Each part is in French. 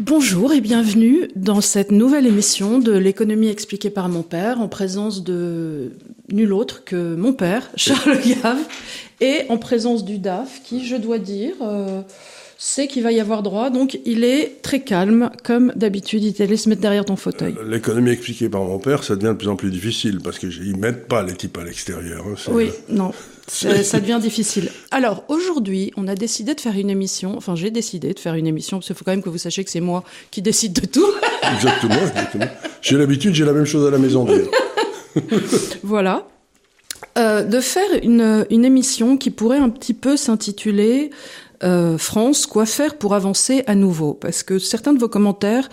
Bonjour et bienvenue dans cette nouvelle émission de l'économie expliquée par mon père en présence de nul autre que mon père, Charles Gave, et en présence du DAF qui, je dois dire, euh, sait qu'il va y avoir droit. Donc il est très calme, comme d'habitude, il allait se mettre derrière ton fauteuil. Euh, L'économie expliquée par mon père, ça devient de plus en plus difficile parce qu'ils mettent pas les types à l'extérieur. hein, Oui, non, ça ça devient difficile. Alors aujourd'hui, on a décidé de faire une émission, enfin j'ai décidé de faire une émission, parce qu'il faut quand même que vous sachiez que c'est moi qui décide de tout. Exactement, exactement. J'ai l'habitude, j'ai la même chose à la maison d'ailleurs. Voilà. Euh, de faire une, une émission qui pourrait un petit peu s'intituler euh, France, quoi faire pour avancer à nouveau? Parce que certains de vos commentaires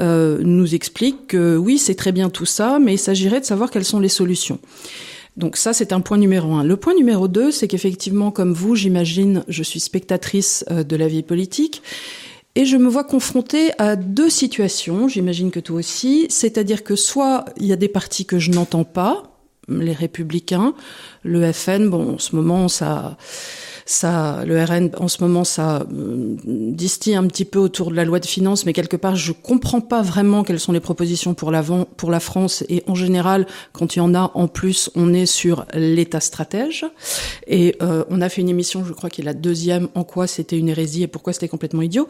euh, nous expliquent que oui, c'est très bien tout ça, mais il s'agirait de savoir quelles sont les solutions. Donc ça, c'est un point numéro un. Le point numéro deux, c'est qu'effectivement, comme vous, j'imagine, je suis spectatrice euh, de la vie politique. Et je me vois confrontée à deux situations, j'imagine que toi aussi, c'est-à-dire que soit il y a des partis que je n'entends pas, les républicains, le FN, bon, en ce moment, ça, ça, le RN, en ce moment, ça euh, distille un petit peu autour de la loi de finances, mais quelque part, je comprends pas vraiment quelles sont les propositions pour l'avant, pour la France, et en général, quand il y en a, en plus, on est sur l'État stratège. Et euh, on a fait une émission, je crois, qui est la deuxième, en quoi c'était une hérésie et pourquoi c'était complètement idiot.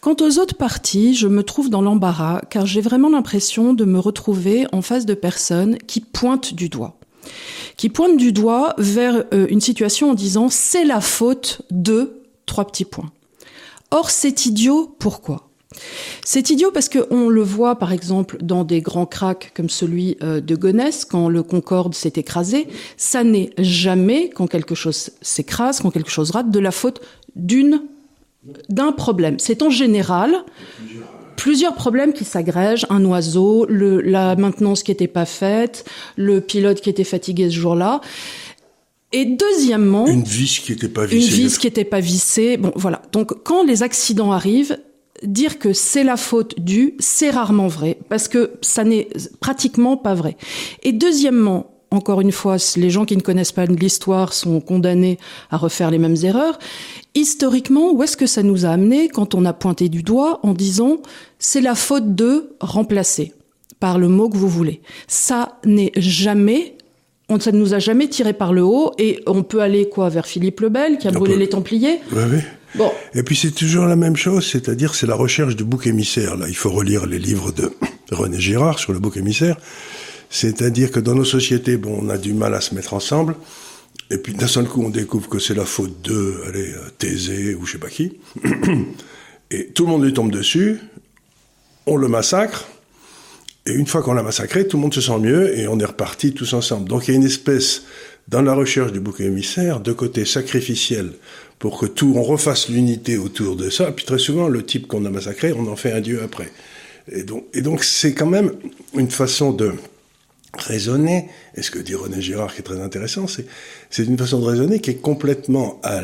Quant aux autres partis, je me trouve dans l'embarras, car j'ai vraiment l'impression de me retrouver en face de personnes qui pointent du doigt qui pointent du doigt vers euh, une situation en disant c'est la faute de trois petits points. Or c'est idiot, pourquoi? C'est idiot parce qu'on le voit par exemple dans des grands cracks comme celui euh, de Gonesse, quand le Concorde s'est écrasé, ça n'est jamais, quand quelque chose s'écrase, quand quelque chose rate, de la faute d'un problème. C'est en général plusieurs problèmes qui s'agrègent, un oiseau, le, la maintenance qui n'était pas faite, le pilote qui était fatigué ce jour-là. Et deuxièmement, Une vis qui n'était pas une vissée. vis qui n'était pas vissée. Bon, voilà. Donc, quand les accidents arrivent, dire que c'est la faute du, c'est rarement vrai, parce que ça n'est pratiquement pas vrai. Et deuxièmement, encore une fois, les gens qui ne connaissent pas l'histoire sont condamnés à refaire les mêmes erreurs. Historiquement, où est-ce que ça nous a amené quand on a pointé du doigt en disant c'est la faute de remplacer par le mot que vous voulez. Ça n'est jamais on, ça ne nous a jamais tiré par le haut et on peut aller quoi vers Philippe le Bel qui a On brûlé peut. les Templiers. Oui, oui. Bon, Et puis c'est toujours la même chose, c'est-à-dire c'est la recherche du bouc émissaire. Là, il faut relire les livres de René Girard sur le bouc émissaire. C'est-à-dire que dans nos sociétés, bon, on a du mal à se mettre ensemble. Et puis d'un seul coup, on découvre que c'est la faute de, allez, euh, Thésée ou je sais pas qui. Et tout le monde lui tombe dessus. On le massacre. Et une fois qu'on l'a massacré, tout le monde se sent mieux et on est reparti tous ensemble. Donc il y a une espèce, dans la recherche du bouc émissaire, de côté sacrificiel pour que tout, on refasse l'unité autour de ça. Puis très souvent, le type qu'on a massacré, on en fait un dieu après. Et donc, et donc c'est quand même une façon de raisonner. Et ce que dit René Girard, qui est très intéressant, c'est une façon de raisonner qui est complètement à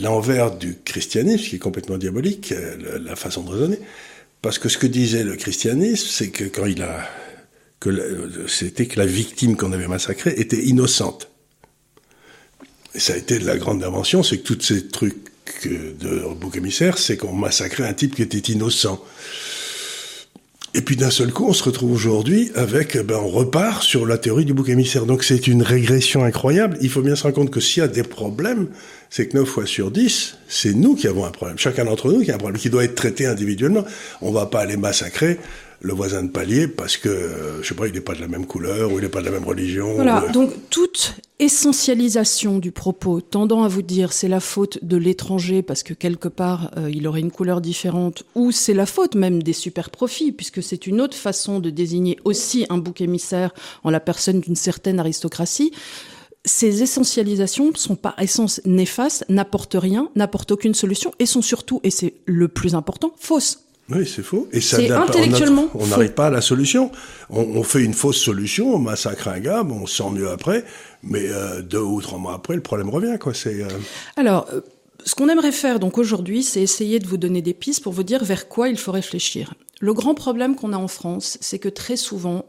l'envers du christianisme, qui est complètement diabolique, euh, la, façon de raisonner. Parce que ce que disait le christianisme, c'est que quand il a, que la- c'était que la victime qu'on avait massacrée était innocente. Et ça a été de la grande invention, c'est que tous ces trucs euh, de bouc émissaire, c'est qu'on massacrait un type qui était innocent. Et puis d'un seul coup, on se retrouve aujourd'hui avec, eh ben, on repart sur la théorie du bouc émissaire. Donc c'est une régression incroyable. Il faut bien se rendre compte que s'il y a des problèmes, c'est que 9 fois sur 10, c'est nous qui avons un problème. Chacun d'entre nous qui a un problème qui doit être traité individuellement. On va pas aller massacrer le voisin de palier parce que, euh, je sais pas, il n'est pas de la même couleur ou il n'est pas de la même religion. voilà. ou- Donc toute essentialisation du propos tendant à vous dire c'est la faute de l'étranger parce que quelque part euh, il aurait une couleur différente ou c'est la faute même des super profits puisque c'est une autre façon de désigner aussi un bouc émissaire en la personne d'une certaine aristocratie. Ces essentialisations sont par essence néfastes, n'apportent rien, n'apportent aucune solution et sont surtout, et c'est le plus important, fausses. Oui, c'est faux. Et ça intellectuellement On n'arrive pas à la solution. On, on fait une fausse solution, on massacre un gars, bon, on se sent mieux après, mais euh, deux ou trois mois après, le problème revient, quoi. C'est euh, Alors, euh, ce qu'on aimerait faire donc aujourd'hui, c'est essayer de vous donner des pistes pour vous dire vers quoi il faut réfléchir. Le grand problème qu'on a en France, c'est que très souvent,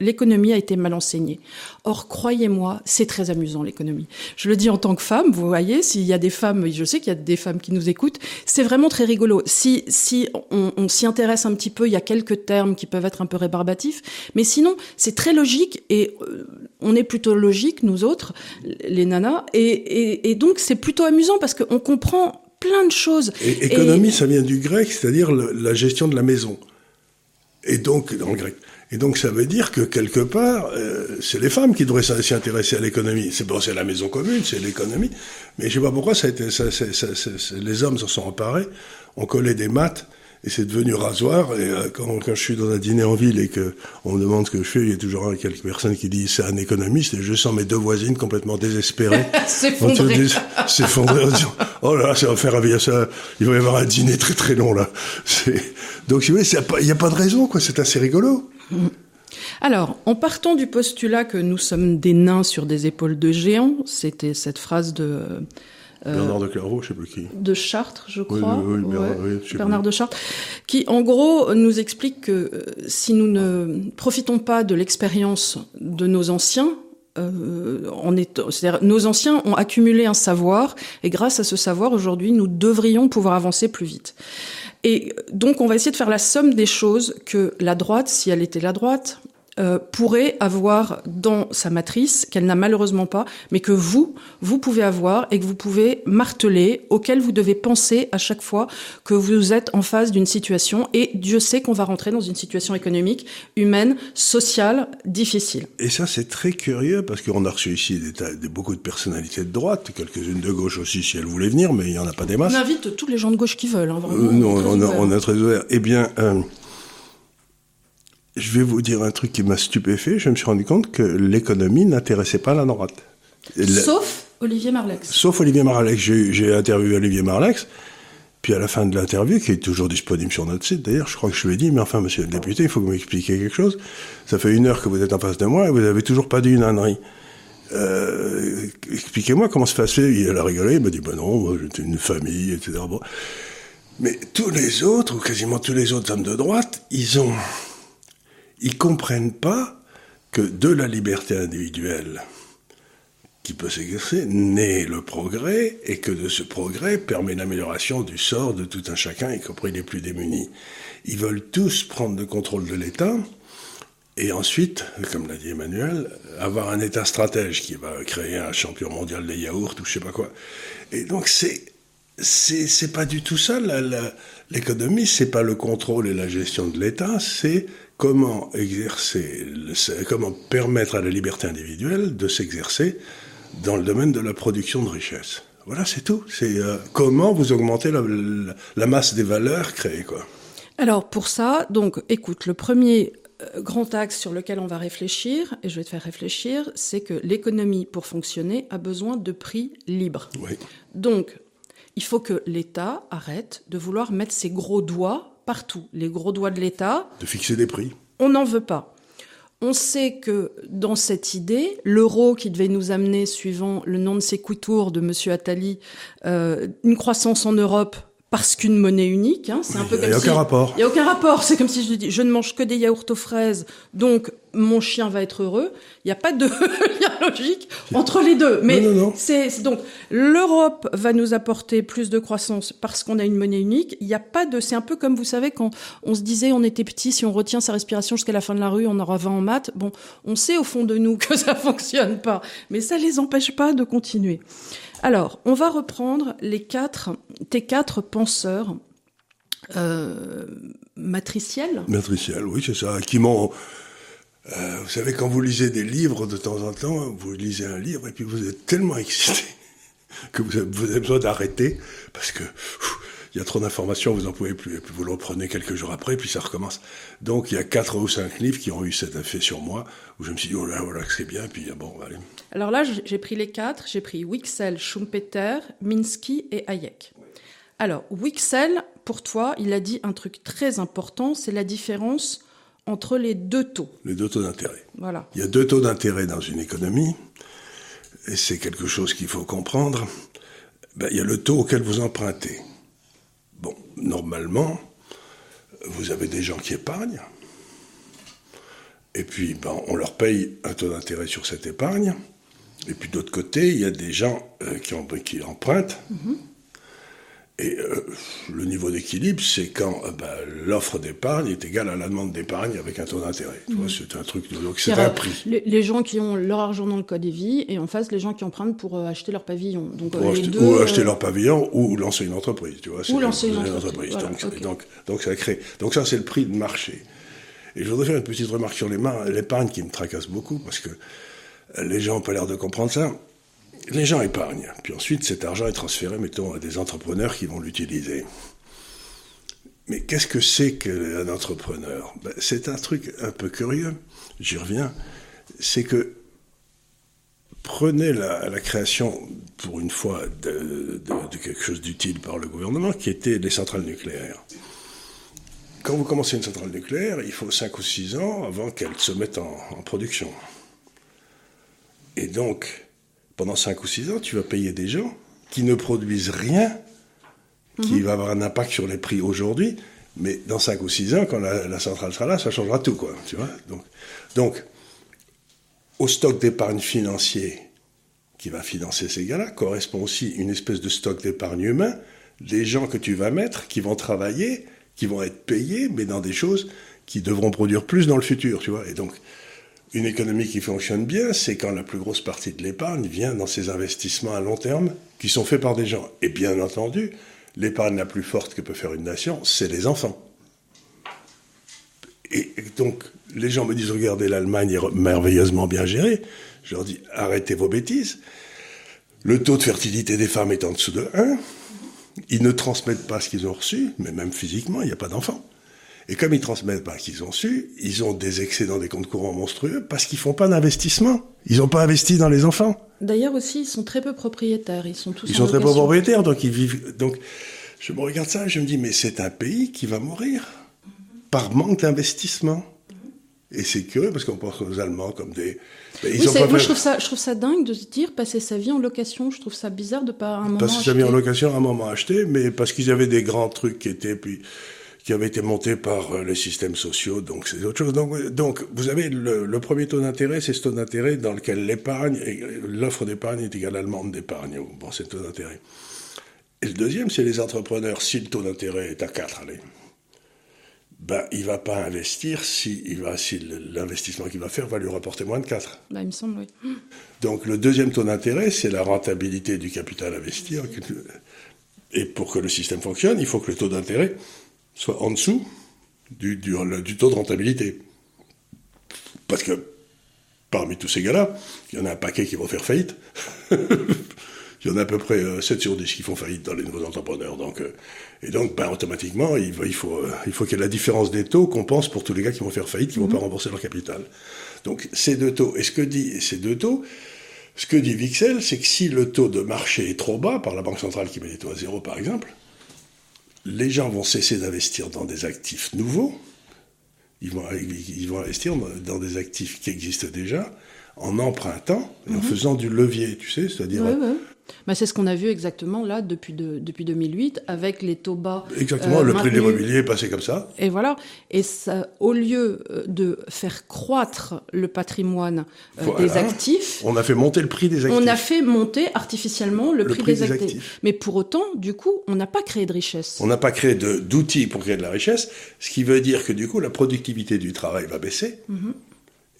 l'économie a été mal enseignée. Or, croyez-moi, c'est très amusant l'économie. Je le dis en tant que femme, vous voyez, s'il y a des femmes, je sais qu'il y a des femmes qui nous écoutent, c'est vraiment très rigolo. Si, si on, on s'y intéresse un petit peu, il y a quelques termes qui peuvent être un peu rébarbatifs, mais sinon, c'est très logique et euh, on est plutôt logique, nous autres, les nanas, et, et, et donc c'est plutôt amusant parce qu'on comprend plein de choses. Et économie, ça vient du grec, c'est-à-dire la gestion de la maison. Et donc, dans le grec. Et donc, ça veut dire que quelque part, euh, c'est les femmes qui devraient s'y intéresser à l'économie. C'est bon, c'est la maison commune, c'est l'économie. Mais je sais pas pourquoi ça a été, ça, ça, les hommes s'en sont emparés, on collait des maths et c'est devenu rasoir. Et euh, quand, quand, je suis dans un dîner en ville et que on me demande ce que je fais, il y a toujours quelques personnes qui disent c'est un économiste et je sens mes deux voisines complètement désespérées. S'effondrer. S'effondrer en disant oh là là, ça va faire ça, il va y avoir un dîner très très long là. Donc vous voyez, il n'y a pas de raison quoi, c'est assez rigolo. Alors, en partant du postulat que nous sommes des nains sur des épaules de géants, c'était cette phrase de euh, Bernard de Clairvaux, je sais plus qui. De Chartres, je crois. Oui, oui, oui, Bernard de Chartres, qui en gros nous explique que euh, si nous ne profitons pas de l'expérience de nos anciens, euh, on est, c'est-à-dire nos anciens ont accumulé un savoir et grâce à ce savoir aujourd'hui nous devrions pouvoir avancer plus vite. Et donc on va essayer de faire la somme des choses que la droite, si elle était la droite, euh, pourrait avoir dans sa matrice, qu'elle n'a malheureusement pas, mais que vous, vous pouvez avoir et que vous pouvez marteler, auquel vous devez penser à chaque fois que vous êtes en face d'une situation. Et Dieu sait qu'on va rentrer dans une situation économique, humaine, sociale, difficile. Et ça, c'est très curieux parce qu'on a reçu ici des, beaucoup de personnalités de droite, quelques-unes de gauche aussi si elles voulaient venir, mais il n'y en a pas des masses. On invite tous les gens de gauche qui veulent. Hein, vraiment, euh, non, on, on, est très ouvert. Eh bien, euh, je vais vous dire un truc qui m'a stupéfait. Je me suis rendu compte que l'économie n'intéressait pas la droite. Sauf Olivier Marlex. Sauf Olivier Marlex. J'ai interviewé Olivier Marlex. Puis à la fin de l'interview, qui est toujours disponible sur notre site d'ailleurs, je crois que je lui ai dit, mais enfin, monsieur le député, il faut que vous m'expliquiez quelque chose. Ça fait une heure que vous êtes en face de moi et vous n'avez toujours pas dit une ânerie. Euh, expliquez-moi comment se fait. Il a rigolé, il m'a dit, ben non, moi j'étais une famille, etc. Bon. Mais tous les autres, ou quasiment tous les autres hommes de droite, ils ont ils comprennent pas que de la liberté individuelle qui peut s'exercer naît le progrès et que de ce progrès permet l'amélioration du sort de tout un chacun, y compris les plus démunis. Ils veulent tous prendre le contrôle de l'État et ensuite, comme l'a dit Emmanuel, avoir un État stratège qui va créer un champion mondial des yaourts ou je sais pas quoi. Et donc c'est c'est pas du tout ça l'économie, c'est pas le contrôle et la gestion de l'État, c'est comment exercer, comment permettre à la liberté individuelle de s'exercer dans le domaine de la production de richesse. Voilà, c'est tout. C'est euh, comment vous augmentez la, masse des valeurs créées, quoi. Alors pour ça, donc, écoute, le premier euh, grand axe sur lequel on va réfléchir, et je vais te faire réfléchir, c'est que l'économie, pour fonctionner, a besoin de prix libres. Oui. Donc, il faut que l'État arrête de vouloir mettre ses gros doigts partout, les gros doigts de l'État. De fixer des prix. On n'en veut pas. On sait que dans cette idée, l'euro qui devait nous amener, suivant le nom de ses coups de M. Attali, euh, une croissance en Europe parce qu'une monnaie unique. Hein, c'est un peu Il n'y a aucun rapport. Il n'y a aucun rapport. C'est comme si je dis, je ne mange que des yaourts aux fraises, donc mon chien va être heureux. Il n'y a pas de lien logique entre les deux. Mais c'est donc l'Europe va nous apporter plus de croissance parce qu'on a une monnaie unique. Il n'y a pas de. C'est un peu comme vous savez quand on se disait on était petit, si on retient sa respiration jusqu'à la fin de la rue, on aura 20 en maths. Bon, on sait au fond de nous que ça fonctionne pas, mais ça les empêche pas de continuer. Alors, on va reprendre les quatre, tes quatre penseurs euh, matriciels. Matriciels, oui, c'est ça, qui m'ont. Euh, vous savez, quand vous lisez des livres de temps en temps, vous lisez un livre et puis vous êtes tellement excité que vous avez, besoin d'arrêter parce que il y a trop d'informations, vous en pouvez plus, et puis vous le reprenez quelques jours après, puis ça recommence. Donc il y a quatre ou cinq livres qui ont eu cet effet sur moi, où je me suis dit, oh là, voilà, c'est bien, puis bon, allez. Alors là, j'ai pris les quatre, j'ai pris Wixel, Schumpeter, Minsky et Hayek. Alors, Wixel, pour toi, il a dit un truc très important, c'est la différence entre les deux taux. Les deux taux d'intérêt. Voilà. Il y a deux taux d'intérêt dans une économie, et c'est quelque chose qu'il faut comprendre. Ben, il y a le taux auquel vous empruntez. Bon, normalement, vous avez des gens qui épargnent, Et puis, ben, on leur paye un taux d'intérêt sur cette épargne. Et puis, d'autre côté, il y a des gens euh, qui, qui, empruntent. Mhm. Et euh, le niveau d'équilibre, c'est quand euh, bah, l'offre d'épargne est égale à la demande d'épargne avec un taux d'intérêt. Mmh. C'est un truc, donc c'est un prix. Les, gens qui ont leur argent dans le code des vies et en face les gens qui empruntent pour euh, acheter leur pavillon. Donc, ou acheter leur pavillon ou lancer une entreprise, tu vois. Ou lancer une entreprise. donc, donc, ça crée. Donc ça, c'est le prix de marché. Et je voudrais faire une petite remarque sur l'épargne qui me tracasse beaucoup parce que les gens n'ont pas l'air de comprendre ça les gens épargnent. Puis ensuite, cet argent est transféré, mettons, à des entrepreneurs qui vont l'utiliser. Mais qu'est-ce que c'est qu'un entrepreneur? Ben, C'est un truc un peu curieux, j'y reviens. C'est que prenez la, création, pour une fois, de, quelque chose d'utile par le gouvernement, qui était les centrales nucléaires. Quand vous commencez une centrale nucléaire, il faut 5 ou 6 ans avant qu'elle se mette en, en production. Et donc, pendant 5 ou 6 ans, tu vas payer des gens qui ne produisent rien, qui mhm. va avoir un impact sur les prix aujourd'hui, mais dans 5 ou 6 ans, quand la, centrale sera là, ça changera tout, quoi, tu vois. Donc, donc au stock d'épargne financier qui va financer ces gars-là, correspond aussi une espèce de stock d'épargne humain, des gens que tu vas mettre, qui vont travailler, qui vont être payés, mais dans des choses qui devront produire plus dans le futur, tu vois. Et donc, une économie qui fonctionne bien, c'est quand la plus grosse partie de l'épargne vient dans ces investissements à long terme qui sont faits par des gens. Et bien entendu, l'épargne la plus forte que peut faire une nation, c'est les enfants. Et donc, les gens me disent, regardez, l'Allemagne est merveilleusement bien gérée. Je leur dis, arrêtez vos bêtises. Le taux de fertilité des femmes est en dessous de 1. Ils ne transmettent pas ce qu'ils ont reçu, mais même physiquement, il n'y a pas d'enfants. Et comme ils transmettent pas qu'ils ont su, ils ont des excédents des comptes courants monstrueux parce qu'ils font pas d'investissement. Ils n'ont pas investi dans les enfants. D'ailleurs aussi, ils sont très peu propriétaires. Ils sont tous. Ils sont très peu propriétaires, donc ils vivent. Donc, je me regarde ça, et je me dis, mais c'est un pays qui va mourir par manque d'investissement. Et c'est curieux parce qu'on pense aux Allemands comme des. ils oui, moi, je trouve ça, je trouve ça dingue de se dire passer sa vie en location. Je trouve ça bizarre de pas à un moment. Passer sa vie en location, à un moment acheté, mais parce qu'ils avaient des grands trucs qui étaient puis qui avait été monté par euh, les systèmes sociaux, donc c'est autre chose. Donc, donc vous avez le, premier taux d'intérêt, c'est ce taux d'intérêt dans lequel l'épargne, l'offre d'épargne est égale à la demande d'épargne. Bon, c'est le taux d'intérêt. Et le deuxième, c'est les entrepreneurs. Si le taux d'intérêt est à 4, allez, ben, il va pas investir si, il va, si l'investissement qu'il va faire va lui rapporter moins de 4. Ben, il me semble, oui. Donc le deuxième taux d'intérêt, c'est la rentabilité du capital investi. Et pour que le système fonctionne, il faut que le taux d'intérêt soit en dessous du, du, du taux de rentabilité. Parce que parmi tous ces gars-là, il y en a un paquet qui vont faire faillite. il y en a à peu près 7 euh, sur 10 qui font faillite dans les nouveaux entrepreneurs. Donc, euh, et donc, ben, automatiquement, il, il faut, euh, il faut qu'il y ait la différence des taux qu'on pense pour tous les gars qui vont faire faillite, qui ne vont pas mhm. rembourser leur capital. Donc, ces deux taux. Et ce que dit ces deux taux, ce que dit Vixel, c'est que si le taux de marché est trop bas, par la Banque centrale qui met les taux à zéro, par exemple, les gens vont cesser d'investir dans des actifs nouveaux, ils vont, ils vont investir dans des actifs qui existent déjà, en empruntant et en mhm. faisant du levier, tu sais, c'est-à-dire bah, c'est ce qu'on a vu exactement là depuis, depuis 2008 avec les taux bas. Exactement, le prix de l'immobilier est passé comme ça. Et voilà. Et ça, au lieu euh, de faire croître le patrimoine euh, des actifs. On a fait monter le prix des actifs. On a fait monter artificiellement le, prix, des, actifs. Mais pour autant, du coup, on n'a pas créé de richesse. On n'a pas créé d'outils pour créer de la richesse, ce qui veut dire que du coup, la productivité du travail va baisser. Mhm.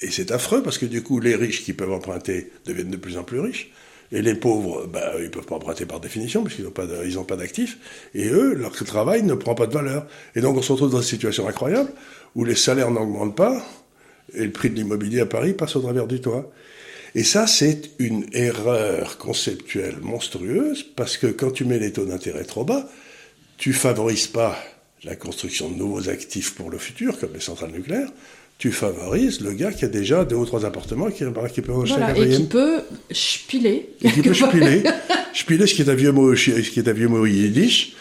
Et c'est affreux parce que du coup, les riches qui peuvent emprunter deviennent de plus en plus riches. Et les pauvres, bah, ils peuvent pas emprunter par définition, parce qu'ils n'ont pas, pas d'actifs. Et eux, leur travail ne prend pas de valeur. Et donc, on se retrouve dans une situation incroyable où les salaires n'augmentent pas et le prix de l'immobilier à Paris passe au travers du toit. Et ça, c'est une erreur conceptuelle monstrueuse, parce que quand tu mets les taux d'intérêt trop bas, tu favorises pas la construction de nouveaux actifs pour le futur, comme les centrales nucléaires, tu favorises le gars qui a déjà deux ou trois appartements qui, qui peut voilà, et qui peut spiler. Et qui peut spiler. spiler, ce qui est un vieux mot, ce qui est un vieux mot yiddish,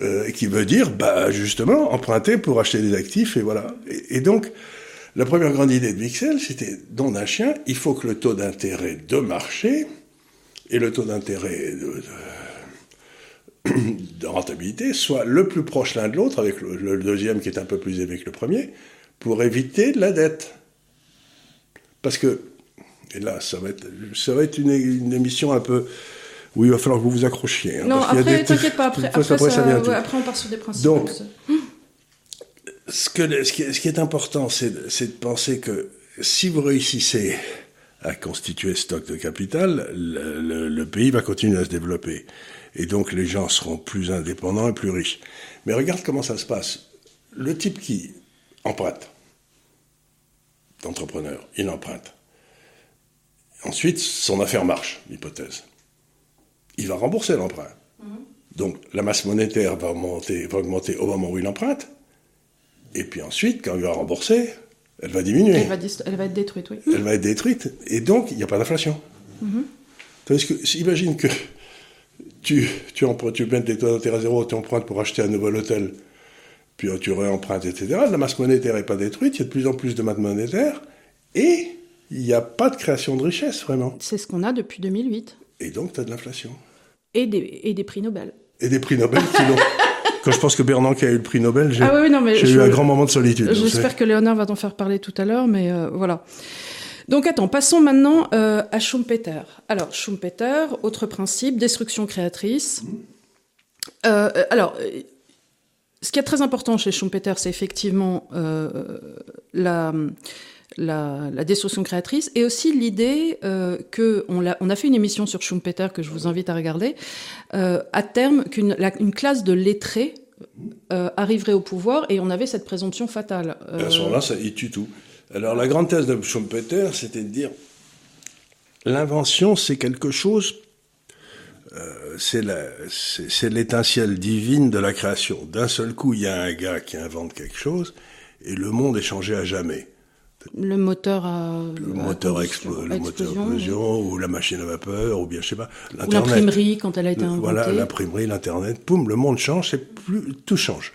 euh, qui veut dire, bah, justement, emprunter pour acheter des actifs, et voilà. Et, donc, la première grande idée de Vixel, c'était, dans d'un chien, il faut que le taux d'intérêt de marché et le taux d'intérêt de, de, rentabilité soit le plus proche l'un de l'autre, avec le, le, deuxième qui est un peu plus élevé que le premier, pour éviter la dette. Parce que, et là, ça va être, ça va être une, une émission un peu où il va falloir que vous vous accrochiez. Hein, non, après, t'inquiète pas, après, après, ça, ouais, après, on part sur des principes. Donc, ce, que, ce, qui, ce qui est important, c'est de penser que si vous réussissez à constituer stock de capital, le, le, le, pays va continuer à se développer. Et donc les gens seront plus indépendants et plus riches. Mais regarde comment ça se passe. Le type qui emprunte, d'entrepreneur, il emprunte. Ensuite, son affaire marche, l'hypothèse. Il va rembourser l'emprunt. Mm-hmm. Donc la masse monétaire va augmenter, va augmenter au moment où il emprunte. Et puis ensuite, quand il va rembourser, elle va diminuer. Elle va, elle va, être détruite, oui. Elle va être détruite, et donc il n'y a pas d'inflation. Parce que, imagine que tu, tu, empruntes, tu mets des taux d'intérêt zéro, tu empruntes pour acheter un nouvel hôtel, puis tu réempruntes, etc. La masse monétaire n'est pas détruite, il y a de plus en plus de masse monétaire, et il n'y a pas de création de richesse, vraiment. C'est ce qu'on a depuis 2008. Et donc, tu as de l'inflation. Et des, et des prix Nobel. Et des prix Nobel qui Quand je pense que Bernanke a eu le prix Nobel, j'ai ah eu un grand moment de solitude. J'espère que Léonard va t'en faire parler tout à l'heure, mais euh, voilà. Donc attends, passons maintenant euh, à Schumpeter. Alors Schumpeter, autre principe, destruction créatrice. Euh, alors, ce qui est très important chez Schumpeter, c'est effectivement la, la, la, destruction créatrice et aussi l'idée euh, que on a, fait une émission sur Schumpeter que je vous invite à regarder. Euh, à terme, qu'une une classe de lettrés euh, arriverait au pouvoir et on avait cette présomption fatale. À ce moment-là, ça, tue tout. Alors la grande thèse de Schumpeter, c'était de dire l'invention, c'est quelque chose. Euh, c'est l'étincelle divine de la création. D'un seul coup, il y a un gars qui invente quelque chose et le monde est changé à jamais. Le moteur à le moteur, le explosion, ou la machine à vapeur ou bien je sais pas l'imprimerie quand elle a été inventée voilà l'imprimerie l'internet poum le monde change c'est plus tout change.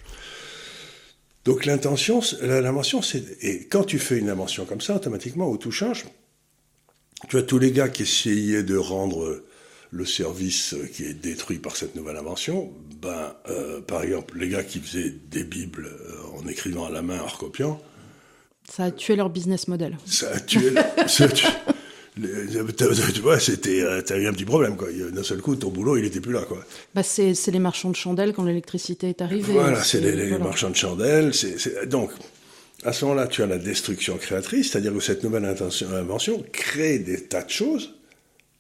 Donc l'intention l'invention c'est et quand tu fais une invention comme ça automatiquement où tout change tu as tous les gars qui essayaient de rendre le service qui est détruit par cette nouvelle invention, ben, euh, par exemple, les gars qui faisaient des bibles euh, en écrivant à la main, en recopiant, ça a tué leur business model. Ça a tué. ça tu vois, c'était, euh, t'as eu un petit problème, quoi. D'un seul coup, ton boulot, il était plus là, quoi. Bah, c'est, les marchands de chandelles quand l'électricité est arrivée. Voilà, c'est, les, marchands de chandelles. C'est, donc, à ce moment-là, tu as la destruction créatrice, c'est-à-dire que cette nouvelle invention crée des tas de choses,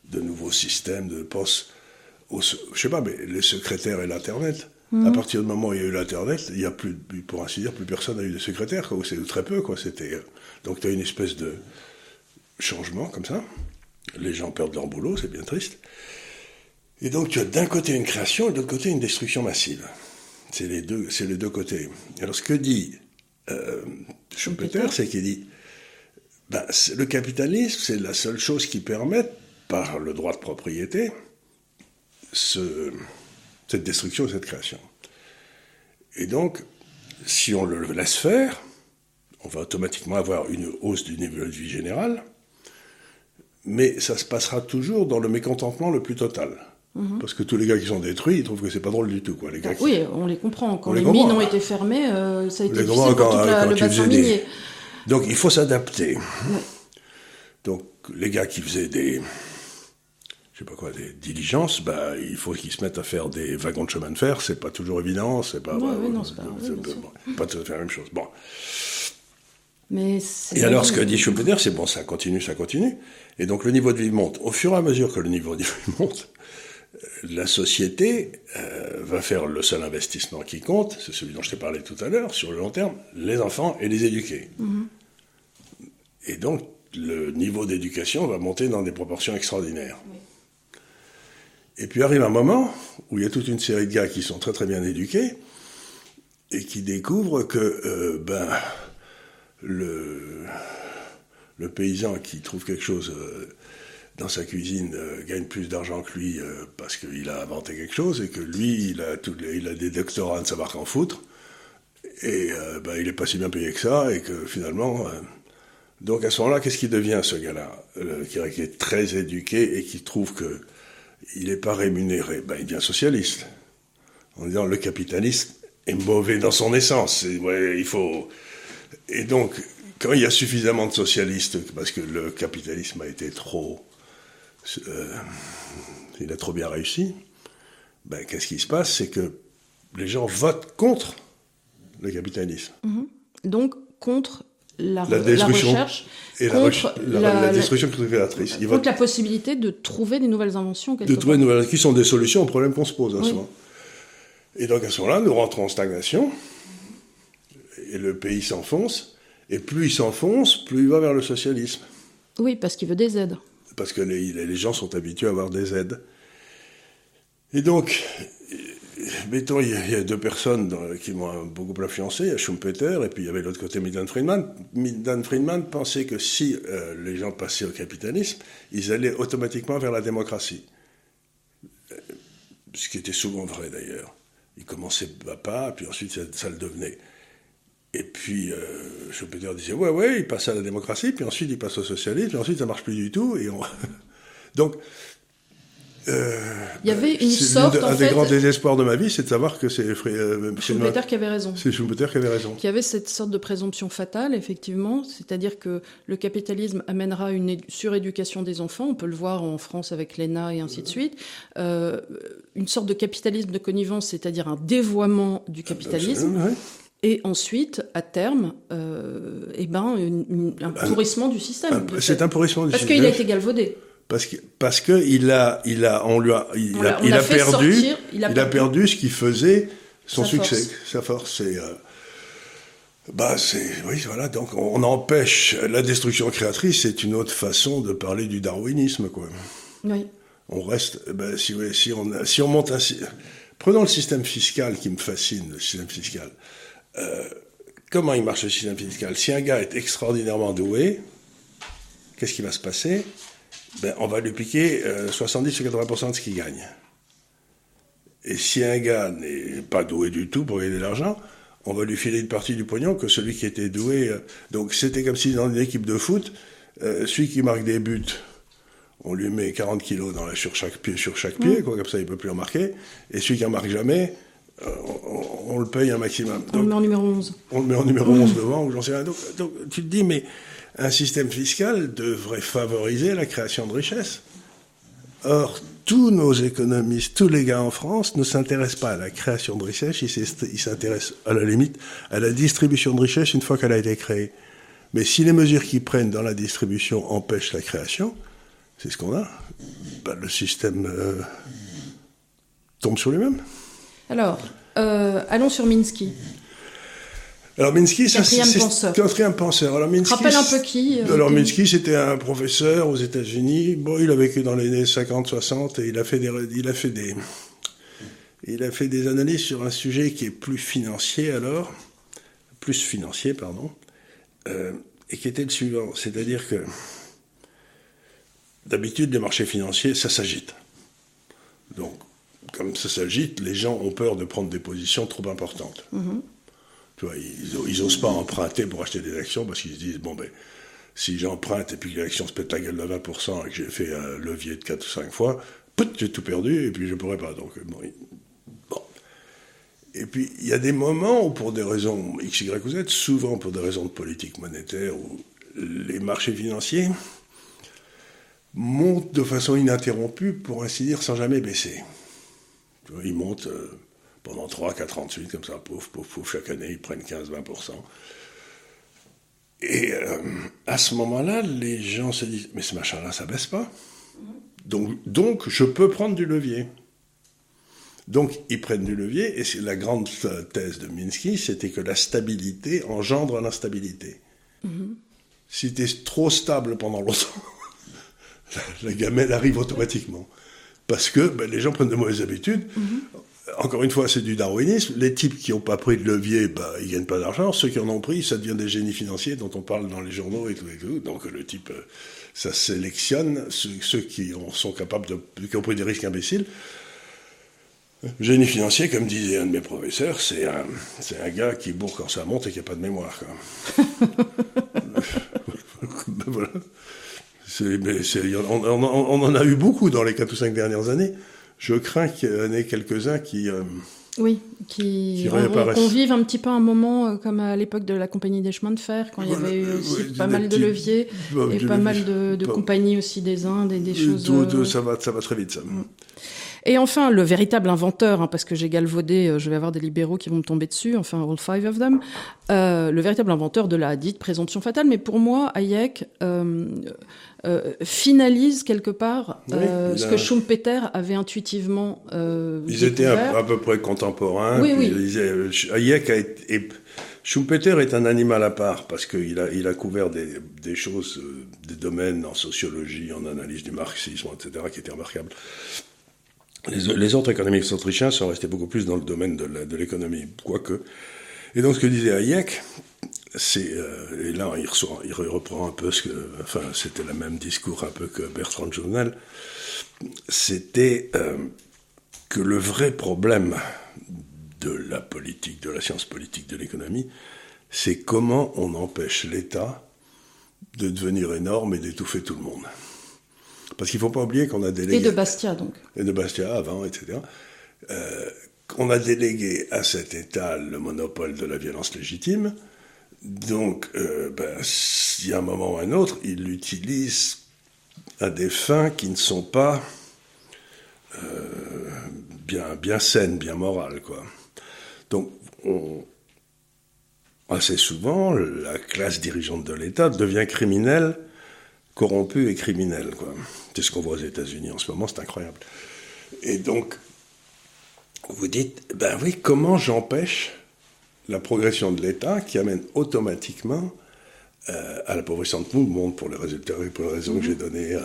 de nouveaux systèmes de poste, je sais pas, mais les secrétaires et l'Internet. À partir du moment où il y a eu l'Internet, il y a plus, pour ainsi dire, plus personne n'a eu de secrétaire, quoi, c'est très peu, quoi. C'était, euh, donc tu as une espèce de changement comme ça. Les gens perdent leur boulot, c'est bien triste. Et donc tu as d'un côté une création et de l'autre côté une destruction massive. C'est les deux, c'est les deux côtés. Alors ce que dit euh, Schumpeter, c'est qu'il dit, ben, le capitalisme, c'est la seule chose qui permet, par le droit de propriété, ce, cette destruction et cette création. Et donc, si on le laisse faire, on va automatiquement avoir une hausse du niveau de vie général, mais ça se passera toujours dans le mécontentement le plus total. Mhm. Parce que tous les gars qui sont détruits, ils trouvent que c'est pas drôle du tout. Quoi. Les gars Oui, on les comprend. Quand les, mines ont été fermées, euh, ça a été difficile pour le bassin minier. Donc il faut s'adapter. Donc les gars qui faisaient des, je sais pas quoi, des diligences, bah, il faut qu'ils se mettent à faire des wagons de chemin de fer. C'est pas toujours évident, c'est pas, pas, tout à fait la même chose. Bon. Mais et alors, ce que dit Schumpeter, c'est bon, ça continue, ça continue. Et donc, le niveau de vie monte. Au fur et à mesure que le niveau de vie monte, la société euh, va faire le seul investissement qui compte, c'est celui dont je t'ai parlé tout à l'heure, sur le long terme, les enfants et les éduquer. Mhm. Et donc, le niveau d'éducation va monter dans des proportions extraordinaires. Et puis arrive un moment où il y a toute une série de gars qui sont très très bien éduqués et qui découvrent que euh, ben, le, le paysan qui trouve quelque chose euh, dans sa cuisine euh, gagne plus d'argent que lui parce qu'il a inventé quelque chose et que lui, il a, il a des doctorats de savoir qu'en foutre. Et ben, il est pas si bien payé que ça et que finalement... donc à ce moment-là, qu'est-ce qui devient ce gars-là qui est très éduqué et qui trouve que il n'est pas rémunéré, ben, il devient socialiste. En disant le capitalisme est mauvais dans son essence. ouais, il. Et donc, quand il y a suffisamment de socialistes, parce que le capitalisme a été trop, euh, il a trop bien réussi, ben, qu'est-ce qui se passe? C'est que les gens votent contre le capitalisme. Mhm. Donc contre la, recherche et contre la, destruction créatrice. Contre la possibilité de trouver des nouvelles inventions. De trouver des nouvelles qui sont des solutions aux problèmes qu'on se pose à ce moment. Et donc à ce moment-là, nous rentrons en stagnation et le pays s'enfonce. Et plus il s'enfonce, plus il va vers le socialisme. Oui, parce qu'il veut des aides. Parce que les, les gens sont habitués à avoir des aides. Et donc, mettons, il y, a, deux personnes qui m'ont beaucoup influencé, il y a Schumpeter, et puis il y avait l'autre côté Milton Friedman. Milton Friedman pensait que si euh, les gens passaient au capitalisme, ils allaient automatiquement vers la démocratie. Euh, ce qui était souvent vrai d'ailleurs. Ils commençaient à pas, puis ensuite ça, le devenait. Et puis, euh, Schumpeter disait, ouais, ouais, il passe à la démocratie, puis ensuite il passe au socialisme, puis ensuite ça marche plus du tout. Et Donc, euh, il y avait une sorte. un des grands désespoirs de ma vie, c'est de savoir que c'est euh, Schumpeter qui avait raison. C'est Schumpeter qui avait raison. Qu'il y avait cette sorte de présomption fatale, effectivement, c'est-à-dire que le capitalisme amènera une suréducation des enfants. On peut le voir en France avec l'ENA et ainsi de suite. Euh, une sorte de capitalisme de connivence, c'est-à-dire un dévoiement du capitalisme. Et ensuite, à terme, euh, eh ben, un pourrissement du système. C'est un pourrissement du système. Parce qu'il a été galvaudé parce que parce que il a il a on lui a il, a, il a, perdu il, a, perdu. ce qui faisait son succès sa force c'est euh, bah c'est oui voilà donc on empêche la destruction créatrice c'est une autre façon de parler du darwinisme quoi. Oui. On reste ben, si si on si on monte un prenons le système fiscal qui me fascine le système fiscal. Euh, comment il marche le système fiscal? Si un gars est extraordinairement doué qu'est-ce qui va se passer? Ben, on va lui piquer 70 ou 80% de ce qu'il gagne. Et si un gars n'est pas doué du tout pour gagner de l'argent, on va lui filer une partie du pognon que celui qui était doué. Euh, donc c'était comme si dans une équipe de foot, euh, celui qui marque des buts, on lui met 40 kilos dans la, sur chaque pied, sur chaque pied, quoi, comme ça il peut plus en marquer. Et celui qui en marque jamais, euh, on, le paye un maximum. on le met en numéro 11. On le met en numéro 11 devant, ou j'en sais rien. Donc, donc tu te dis, mais un système fiscal devrait favoriser la création de richesses. Or, tous nos économistes, tous les gars en France ne s'intéressent pas à la création de richesses, ils s'intéressent à la limite à la distribution de richesses une fois qu'elle a été créée. Mais si les mesures qu'ils prennent dans la distribution empêchent la création, c'est ce qu'on a, bah, le système euh, tombe sur lui-même. Alors, euh, allons sur Minsky. Alors Minsky, c'est quatrième penseur. Alors Minsky, rappelle un peu qui. Euh, alors Minsky, c'était un professeur aux États-Unis. Bon, il a vécu dans les années 50-60 et il a fait des, il a fait des, il a fait des analyses sur un sujet qui est plus financier alors, plus financier pardon, euh, et qui était le suivant, c'est-à-dire que d'habitude les marchés financiers, ça s'agite. Donc, comme ça s'agite, les gens ont peur de prendre des positions trop importantes. Mm-hmm ils, n'osent pas emprunter pour acheter des actions parce qu'ils se disent, bon ben, si j'emprunte et puis que l'action se pète la gueule de 20% et que j'ai fait un levier de 4 ou 5 fois, j'ai tout perdu et puis je ne pourrais pas. Donc, bon, bon. Et puis, il y a des moments où, pour des raisons X, Y ou Z, souvent pour des raisons de politique monétaire, où les marchés financiers montent de façon ininterrompue, pour ainsi dire, sans jamais baisser. Ils montent. Euh, pendant 3, 4 ans de suite, comme ça, pouf, pouf, pouf, chaque année, ils prennent 15-20%. Et euh, à ce moment-là, les gens se disent, mais ce machin-là, ça baisse pas. Donc, donc, je peux prendre du levier. Donc, ils prennent du levier, et c'est la grande thèse de Minsky, c'était que la stabilité engendre l'instabilité. Si tu es trop stable pendant longtemps, la, gamelle arrive automatiquement. Parce que ben, les gens prennent de mauvaises habitudes encore une fois, c'est du darwinisme. Les types qui n'ont pas pris de levier, bah, ils gagnent pas d'argent. Ceux qui en ont pris, ça devient des génies financiers dont on parle dans les journaux et tout et tout. Donc le type, euh, ça sélectionne ceux, qui sont capables de, qui ont pris des risques imbéciles. Génie financier, comme disait un de mes professeurs, c'est un, c'est un gars qui bourre quand ça monte et qui n'a pas de mémoire. ben voilà. Mais on, on, en a eu beaucoup dans les 4 ou 5 dernières années je crains qu'il y en ait quelques-uns qui, euh, Oui, qui, on, vive un petit peu un moment euh, comme à l'époque de la compagnie des chemins de fer, quand il y avait eu aussi pas mal de leviers et pas mal de, compagnies aussi des Indes et des choses. Tout, ça va, ça va très vite ça. Mm. Et enfin, le véritable inventeur, hein, parce que j'ai galvaudé, euh, je vais avoir des libéraux qui vont me tomber dessus, enfin, all five of them, euh, le véritable inventeur de la dite présomption fatale. Mais pour moi, Hayek euh, euh finalise quelque part ce que Schumpeter avait intuitivement Ils étaient à, peu près contemporains. Oui, oui. Hayek a été... Schumpeter est un animal à part parce qu'il a, il a couvert des, des choses, des domaines en sociologie, en analyse du marxisme, etc., qui étaient remarquables. Les, autres économistes autrichiens sont restés beaucoup plus dans le domaine de l'économie, quoique. Et donc ce que disait Hayek, c'est euh, et là il, reprend un peu ce que, enfin c'était le même discours un peu que Bertrand Journal, c'était euh, que le vrai problème de la politique, de la science politique, de l'économie, c'est comment on empêche l'État de devenir énorme et d'étouffer tout le monde. Parce qu'il ne faut pas oublier qu'on a délégué. Et de Bastia, donc. Et de Bastia avant, etc. Euh, on a délégué à cet État le monopole de la violence légitime. Donc, euh, ben, y a un moment ou un autre, il l'utilise à des fins qui ne sont pas euh, bien, bien saines, bien morales, quoi. Donc, assez souvent, la classe dirigeante de l'État devient criminelle corrompu et criminel. C'est ce qu'on voit aux États-Unis en ce moment, c'est incroyable. Et donc, vous dites, ben oui, comment j'empêche la progression de l'État qui amène automatiquement euh, à l'appauvrissement de tout le monde pour les résultats et pour les raisons que j'ai données. Euh.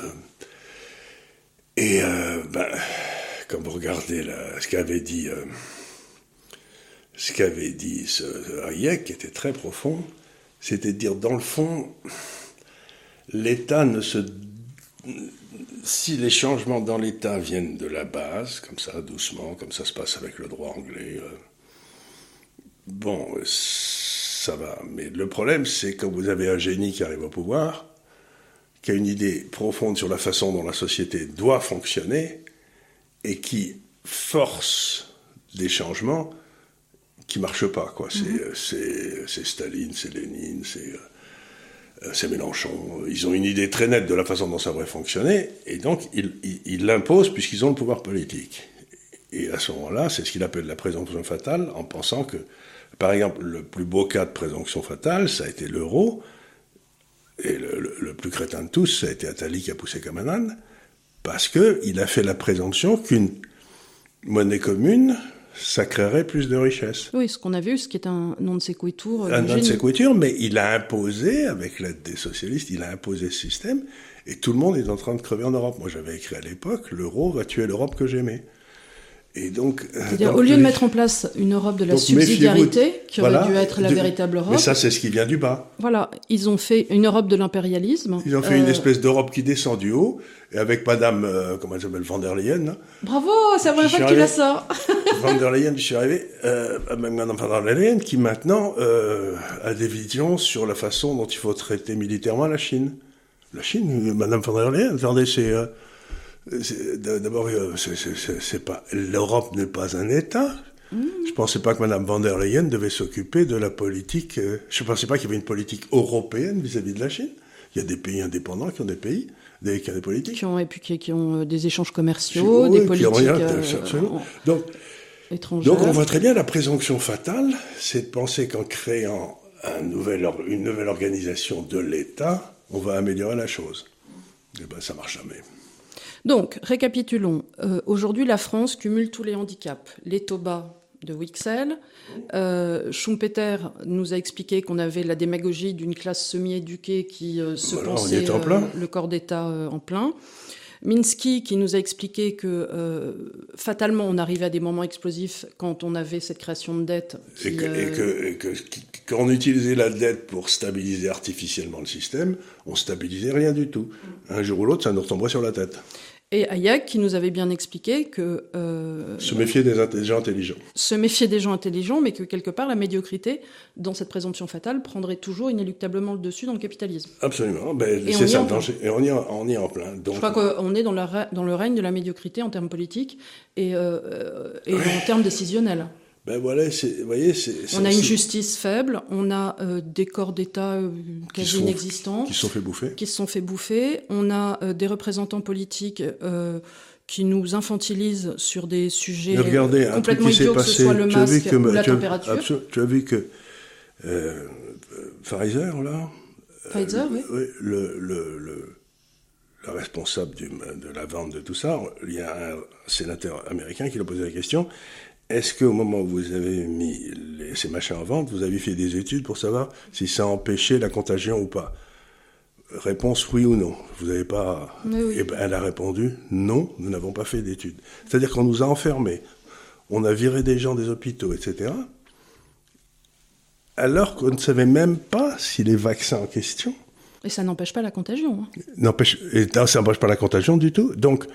et euh, ben, quand vous regardez ce qu'avait dit, ce qu'avait dit ce Hayek, qui était très profond, c'était de dire, dans le fond, l'État ne se... Si les changements dans l'État viennent de la base, comme ça, doucement, comme ça se passe avec le droit anglais, euh, bon, ça va. Mais le problème, c'est quand vous avez un génie qui arrive au pouvoir, qui a une idée profonde sur la façon dont la société doit fonctionner, et qui force des changements qui marchent pas. Quoi. C'est, mm-hmm. c'est Staline, c'est Lénine, c'est... Euh, c'est Mélenchon. Ils ont une idée très nette de la façon dont ça devrait fonctionner, et donc ils l'imposent puisqu'ils ont le pouvoir politique. Et à ce moment-là, c'est ce qu'il appelle la présomption fatale, en pensant que, par exemple, le plus beau cas de présomption fatale, ça a été l'euro, et le, plus crétin de tous, ça a été Attali qui a poussé comme un âne, parce qu'il a fait la présomption qu'une monnaie commune ça créerait plus de richesses. Oui, ce qu'on a vu, ce qui est un non de séquitur. Un non de séquitur, mais il a imposé, avec l'aide des socialistes, il a imposé ce système, et tout le monde est en train de crever en Europe. Moi, j'avais écrit à l'époque, l'euro va tuer l'Europe que j'aimais. Et donc, euh, C'est-à-dire, au lieu de mettre en place une Europe de la subsidiarité, qui aurait dû être la véritable Europe. Mais ça, c'est ce qui vient du bas. Voilà, ils ont fait une Europe de l'impérialisme. Ils ont fait une euh, espèce d'Europe qui descend du haut, et avec Madame, euh, comment elle s'appelle, van der Leyen. Bravo, c'est la première fois que tu la sors. van der Leyen, je suis arrivé, euh, Madame van der Leyen, qui maintenant a des visions sur la façon dont il faut traiter militairement la Chine. La Chine, Madame van der Leyen, attendez, c'est D'abord, euh, c'est pas l'Europe n'est pas un État. Je mm. Je pensais pas que Mme van der Leyen devait s'occuper de la politique. Euh, je pensais pas qu'il y avait une politique européenne vis-à-vis de la Chine. Il y a des pays indépendants qui ont des pays, des, qui ont des politiques. Qui ont, et puis qui, ont euh, des échanges commerciaux, des politiques rien, donc, Donc on voit très bien la présomption fatale, c'est de penser qu'en créant un nouvel, une nouvelle organisation de l'État, on va améliorer la chose. Et eh ben ça marche jamais. Donc, récapitulons. Euh, aujourd'hui, la France cumule tous les handicaps. Les taux bas de Wixel. Euh, Schumpeter nous a expliqué qu'on avait la démagogie d'une classe semi-éduquée qui euh, se pensait le corps d'État en plein. Minsky qui nous a expliqué que fatalement on arrivait à des moments explosifs quand on avait cette création de dette. et, que, quand on utilisait la dette pour stabiliser artificiellement le système, on stabilisait rien du tout. Un jour ou l'autre, ça nous retomberait sur la tête. Et Hayek qui nous avait bien expliqué que... Euh, se méfier des, gens intelligents. Se méfier des gens intelligents, mais que quelque part, la médiocrité, dans cette présomption fatale, prendrait toujours inéluctablement le dessus dans le capitalisme. Absolument. Ben, c'est ça le danger. Et on y, on y est en plein. Donc... Je crois qu'on est dans, dans, le règne de la médiocrité en termes politiques et, euh, et en termes décisionnels. Ben voilà, vous voyez, c'est. On a une justice faible, on a euh, des corps d'État euh, quasi inexistants. Qui se sont fait bouffer. Qui se sont fait bouffer. On a euh, des représentants politiques qui nous infantilisent sur des sujets regardez, complètement idiots, que ce soit le masque que, ou la température. tu as vu que Pfizer, là. Pfizer, oui. oui le, le, le, responsable du, de la vente de tout ça, il y a un sénateur américain qui lui a posé la question est-ce qu'au moment où vous avez mis ces machins en vente, vous avez fait des études pour savoir si ça empêchait la contagion ou pas? Réponse oui ou non. Vous n'avez pas. Eh ben, elle a répondu non, nous n'avons pas fait d'études. C'est-à-dire qu'on nous a enfermés, on a viré des gens des hôpitaux, etc. Alors qu'on ne savait même pas si les vaccins en question. Et ça n'empêche pas la contagion. Hein. N'empêche, et ça n'empêche pas la contagion du tout. Donc,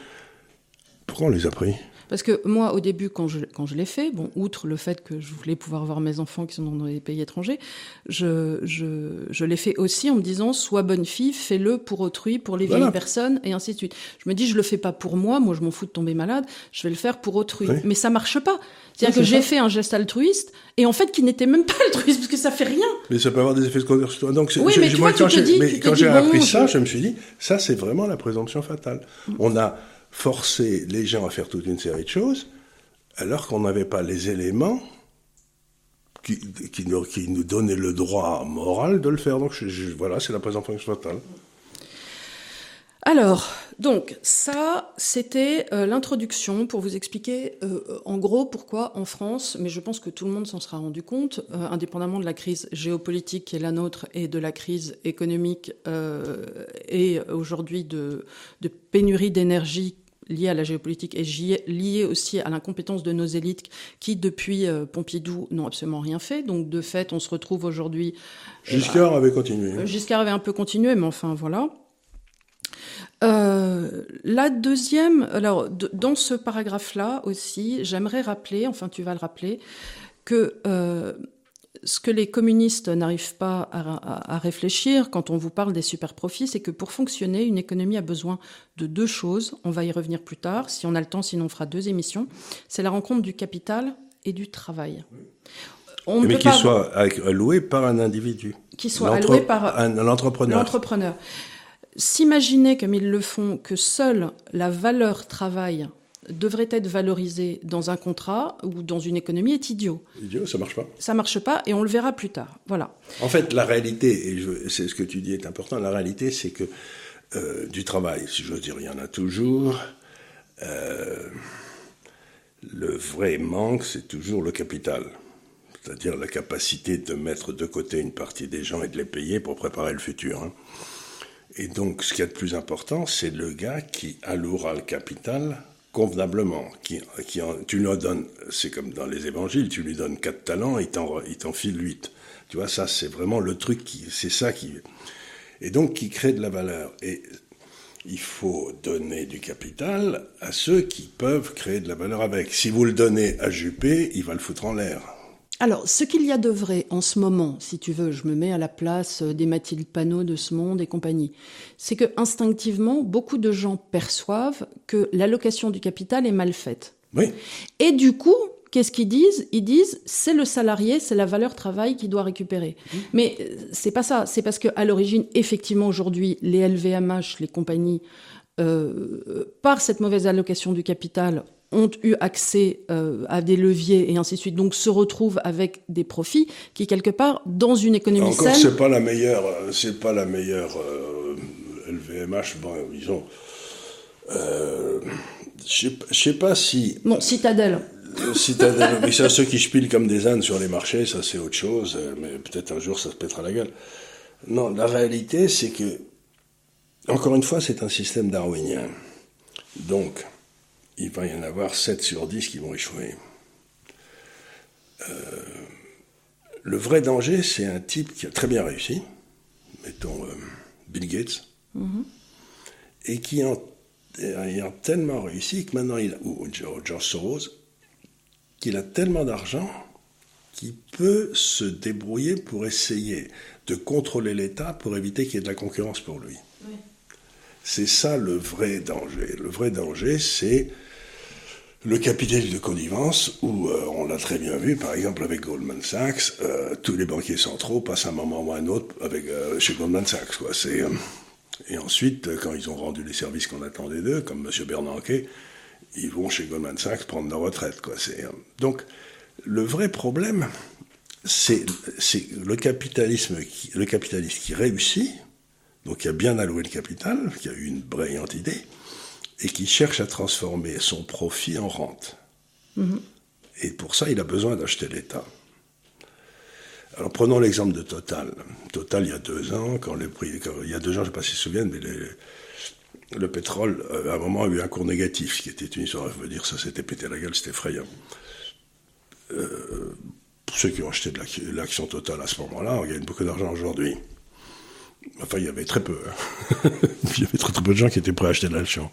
pourquoi on les a pris? Parce que moi, au début, quand je, quand je l'ai fait, bon, outre le fait que je voulais pouvoir voir mes enfants qui sont dans des pays étrangers, je, je, je l'ai fait aussi en me disant, sois bonne fille, fais-le pour autrui, pour les vieilles personnes, et ainsi de suite. Je me dis, je le fais pas pour moi, moi je m'en fous de tomber malade, je vais le faire pour autrui. Mais ça marche pas. C'est-à-dire que j'ai fait un geste altruiste, et en fait qui n'était même pas altruiste, parce que ça fait rien. Mais ça peut avoir des effets secondaires sur toi. Donc, oui, mais, tu vois, quand j'ai appris ça, je me suis dit, ça c'est vraiment la présomption fatale. On a forcer les gens à faire toute une série de choses, alors qu'on n'avait pas les éléments qui, nous, qui, nous, donnaient le droit moral de le faire. Donc voilà, c'est la présomption fatale. Alors, donc ça, c'était euh, l'introduction pour vous expliquer euh, en gros pourquoi en France, mais je pense que tout le monde s'en sera rendu compte, euh, indépendamment de la crise géopolitique qui est la nôtre et de la crise économique et aujourd'hui de, pénurie d'énergie liée à la géopolitique et liée aussi à l'incompétence de nos élites qui, depuis Pompidou, n'ont absolument rien fait. Donc, de fait, on se retrouve aujourd'hui. Giscard avait continué. Giscard avait un peu continué, mais enfin, voilà. Euh, la deuxième, alors dans ce paragraphe-là aussi, j'aimerais rappeler, enfin tu vas le rappeler, que euh, ce que les communistes n'arrivent pas à, réfléchir quand on vous parle des super profits, c'est que pour fonctionner, une économie a besoin de deux choses. On va y revenir plus tard, si on a le temps, sinon on fera deux émissions. C'est la rencontre du capital et du travail. On Mais qu'il soit alloué par un individu. Qui soit alloué par un, entrepreneur. L'entrepreneur. S'imaginer, comme ils le font, que seule la valeur travail devrait être valorisée dans un contrat ou dans une économie est idiot. Idiot, ça marche pas. Ça marche pas et on le verra plus tard. Voilà. En fait, la réalité, et c'est ce que tu dis est important, la réalité c'est que euh, du travail, si je veux dire, il y en a toujours. Euh, le vrai manque, c'est toujours le capital. C'est-à-dire la capacité de mettre de côté une partie des gens et de les payer pour préparer le futur. Hein. Et donc, ce qui est de plus important, c'est le gars qui allouera le capital convenablement. Qui, qui tu lui donnes, c'est comme dans les évangiles, tu lui donnes quatre talents, il t'en, il t'en file huit. Tu vois, ça, c'est vraiment le truc qui, c'est ça qui, et donc qui crée de la valeur. Et il faut donner du capital à ceux qui peuvent créer de la valeur avec. Si vous le donnez à Juppé, il va le foutre en l'air. Alors, ce qu'il y a de vrai en ce moment, si tu veux, je me mets à la place euh, des Mathilde Panot de ce monde et compagnie, c'est que instinctivement, beaucoup de gens perçoivent que l'allocation du capital est mal faite. Oui. Et du coup, qu'est-ce qu'ils disent? Ils disent c'est le salarié, c'est la valeur travail qui doit récupérer. Mmh. Mais euh, c'est pas ça. C'est parce que à l'origine, effectivement, aujourd'hui, les LVMH, les compagnies, euh, par cette mauvaise allocation du capital, ont eu accès euh, à des leviers et ainsi de suite, donc se retrouvent avec des profits qui quelque part dans une économie Encore, c'est pas la meilleure, euh, c'est pas la meilleure LVMH. Euh, bon, disons, euh, je sais pas si. Bon, Citadelle. Citadelle, mais ça, ceux qui spilent comme des ânes sur les marchés, ça c'est autre chose, mais peut-être un jour ça se pètera la gueule. Non, la réalité c'est que, encore une fois, c'est un système darwinien. Donc, il va y en avoir 7 sur 10 qui vont échouer. Euh, le vrai danger, c'est un type qui a très bien réussi, mettons euh, Bill Gates, mm-hmm. et qui a ayant tellement réussi que maintenant, il a, ou George Soros, qu'il a tellement d'argent qu'il peut se débrouiller pour essayer de contrôler l'État pour éviter qu'il y ait de la concurrence pour lui. C'est ça le vrai danger. Le vrai danger, c'est le capitalisme de connivence, où euh, on l'a très bien vu, par exemple avec Goldman Sachs, euh, tous les banquiers centraux passent un moment ou un autre avec, euh, chez Goldman Sachs. Quoi. Et ensuite, quand ils ont rendu les services qu'on attendait d'eux, comme M. Bernanke, ils vont chez Goldman Sachs prendre leur retraite. Quoi. Donc, le vrai problème, c'est, le capitalisme, qui, le capitalisme qui réussit, donc qui a bien alloué le capital, qui a eu une brillante idée, et qui cherche à transformer son profit en rente. Mhm. Et pour ça, il a besoin d'acheter l'État. Alors prenons l'exemple de Total. Total, il y a deux ans, quand les prix, il y a deux ans, je ne sais pas s'ils se souviennent, mais le pétrole, euh, à un moment, a eu un cours négatif, qui était une histoire, je veux dire, ça s'était pété la gueule, c'était effrayant. Euh, pour ceux qui ont acheté de l'action Total à ce moment-là, on gagne beaucoup d'argent aujourd'hui. Enfin, il y avait très peu. Hein. il y avait très, peu de gens qui étaient prêts à acheter de l'action.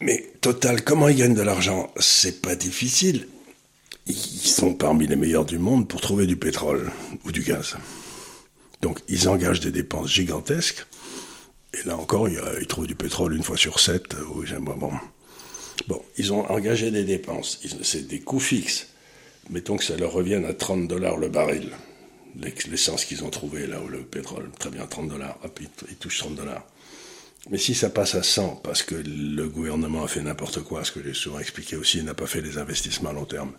Mais Total, comment ils gagnent de l'argent? C'est pas difficile. Ils sont parmi les meilleurs du monde pour trouver du pétrole ou du gaz. Donc, ils engagent des dépenses gigantesques. Et là encore, ils trouvent du pétrole une fois sur sept. Bon. bon, ils ont engagé des dépenses. C'est des coûts fixes. Mettons que ça leur revienne à 30 dollars le baril l'essence qu'ils ont trouvé là, ou le pétrole, très bien, 30 dollars, hop, ils, touchent 30 dollars. Mais si ça passe à 100, parce que le gouvernement a fait n'importe quoi, ce que j'ai souvent expliqué aussi, il n'a pas fait des investissements à long terme,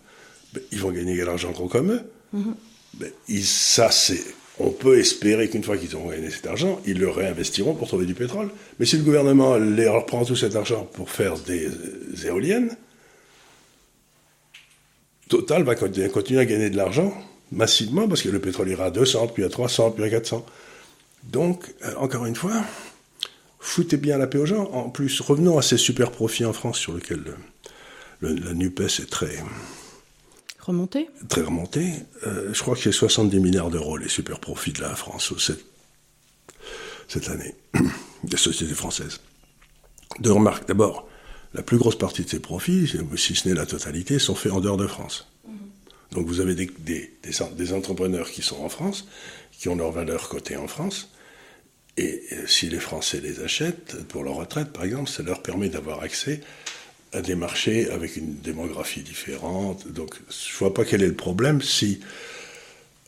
ben, ils vont gagner l'argent gros comme eux. Mm-hmm. Ben, ça, c'est, on peut espérer qu'une fois qu'ils auront gagné cet argent, ils le réinvestiront pour trouver du pétrole. Mais si le gouvernement leur prend tout cet argent pour faire des, des éoliennes, Total va continuer à gagner de l'argent massivement parce que le pétrole ira à 200, puis à 300, puis à 400. Donc, euh, encore une fois, foutez bien la paix aux gens. En plus, revenons à ces super profits en France sur lesquels la NUPES est très... Remonté? Très remonté. Euh, je crois que c'est 70 milliards d'euros les super profits de la France cette, cette année, des sociétés françaises. Deux remarques. D'abord, la plus grosse partie de ces profits, si ce n'est la totalité, sont faits en dehors de France. Donc vous avez des, entrepreneurs qui sont en France, qui ont leur valeur cotée en France, et euh, si les Français les achètent pour leur retraite, par exemple, ça leur permet d'avoir accès à des marchés avec une démographie différente. Donc je vois pas quel est le problème si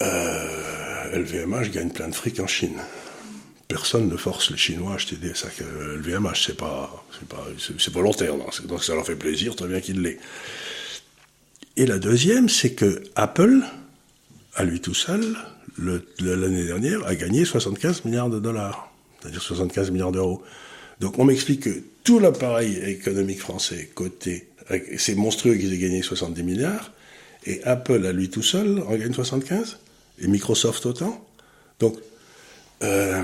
euh, LVMH gagne plein de fric en Chine. Personne ne force les Chinois à acheter des sacs LVMH, c'est pas, c'est volontaire, donc ça leur fait plaisir, très bien qu'il l'ait. Et la deuxième, c'est que Apple, à lui tout seul, l'année dernière, a gagné 75 milliards de dollars, c'est-à-dire 75 milliards d'euros. Donc on m'explique que tout l'appareil économique français côté, c'est monstrueux qu'ils aient gagné 70 milliards, et Apple à lui tout seul en gagne 75, et Microsoft autant. Donc, euh,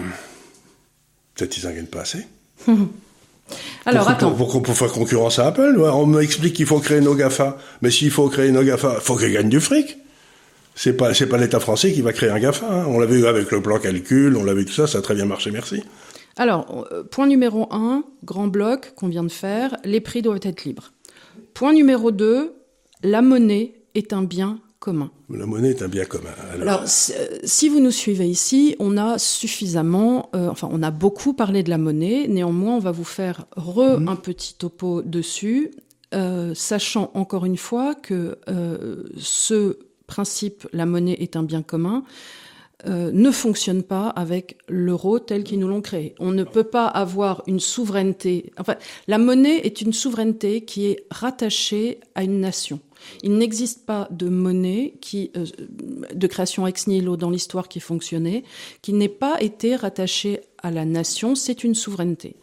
peut-être qu'ils n'en gagnent pas assez. Alors pour, attends. Pour, pour, faire concurrence à Apple, on m'explique qu'il faut créer nos GAFA. Mais s'il faut créer nos GAFA, il faut qu'ils gagnent du fric. C'est pas, c'est pas l'État français qui va créer un GAFA. Hein. On l'avait vu avec le plan calcul, on l'avait tout ça, ça a très bien marché, merci. Alors, euh, point numéro un, grand bloc qu'on vient de faire, les prix doivent être libres. Point numéro deux, la monnaie est un bien commun. La monnaie est un bien commun. Alors, euh, si vous nous suivez ici, on a suffisamment, euh, enfin, on a beaucoup parlé de la monnaie. Néanmoins, on va vous faire re mhm. un petit topo dessus, euh, sachant encore une fois que ce principe, la monnaie est un bien commun, ne fonctionne pas avec l'euro tel qu'ils nous l'ont créé. On ne peut pas avoir une souveraineté. Enfin, la monnaie est une souveraineté qui est rattachée à une nation. Il n'existe pas de monnaie qui, euh, de création ex nihilo dans l'histoire qui fonctionnait, qui n'ait pas été rattachée à la nation. C'est une souveraineté.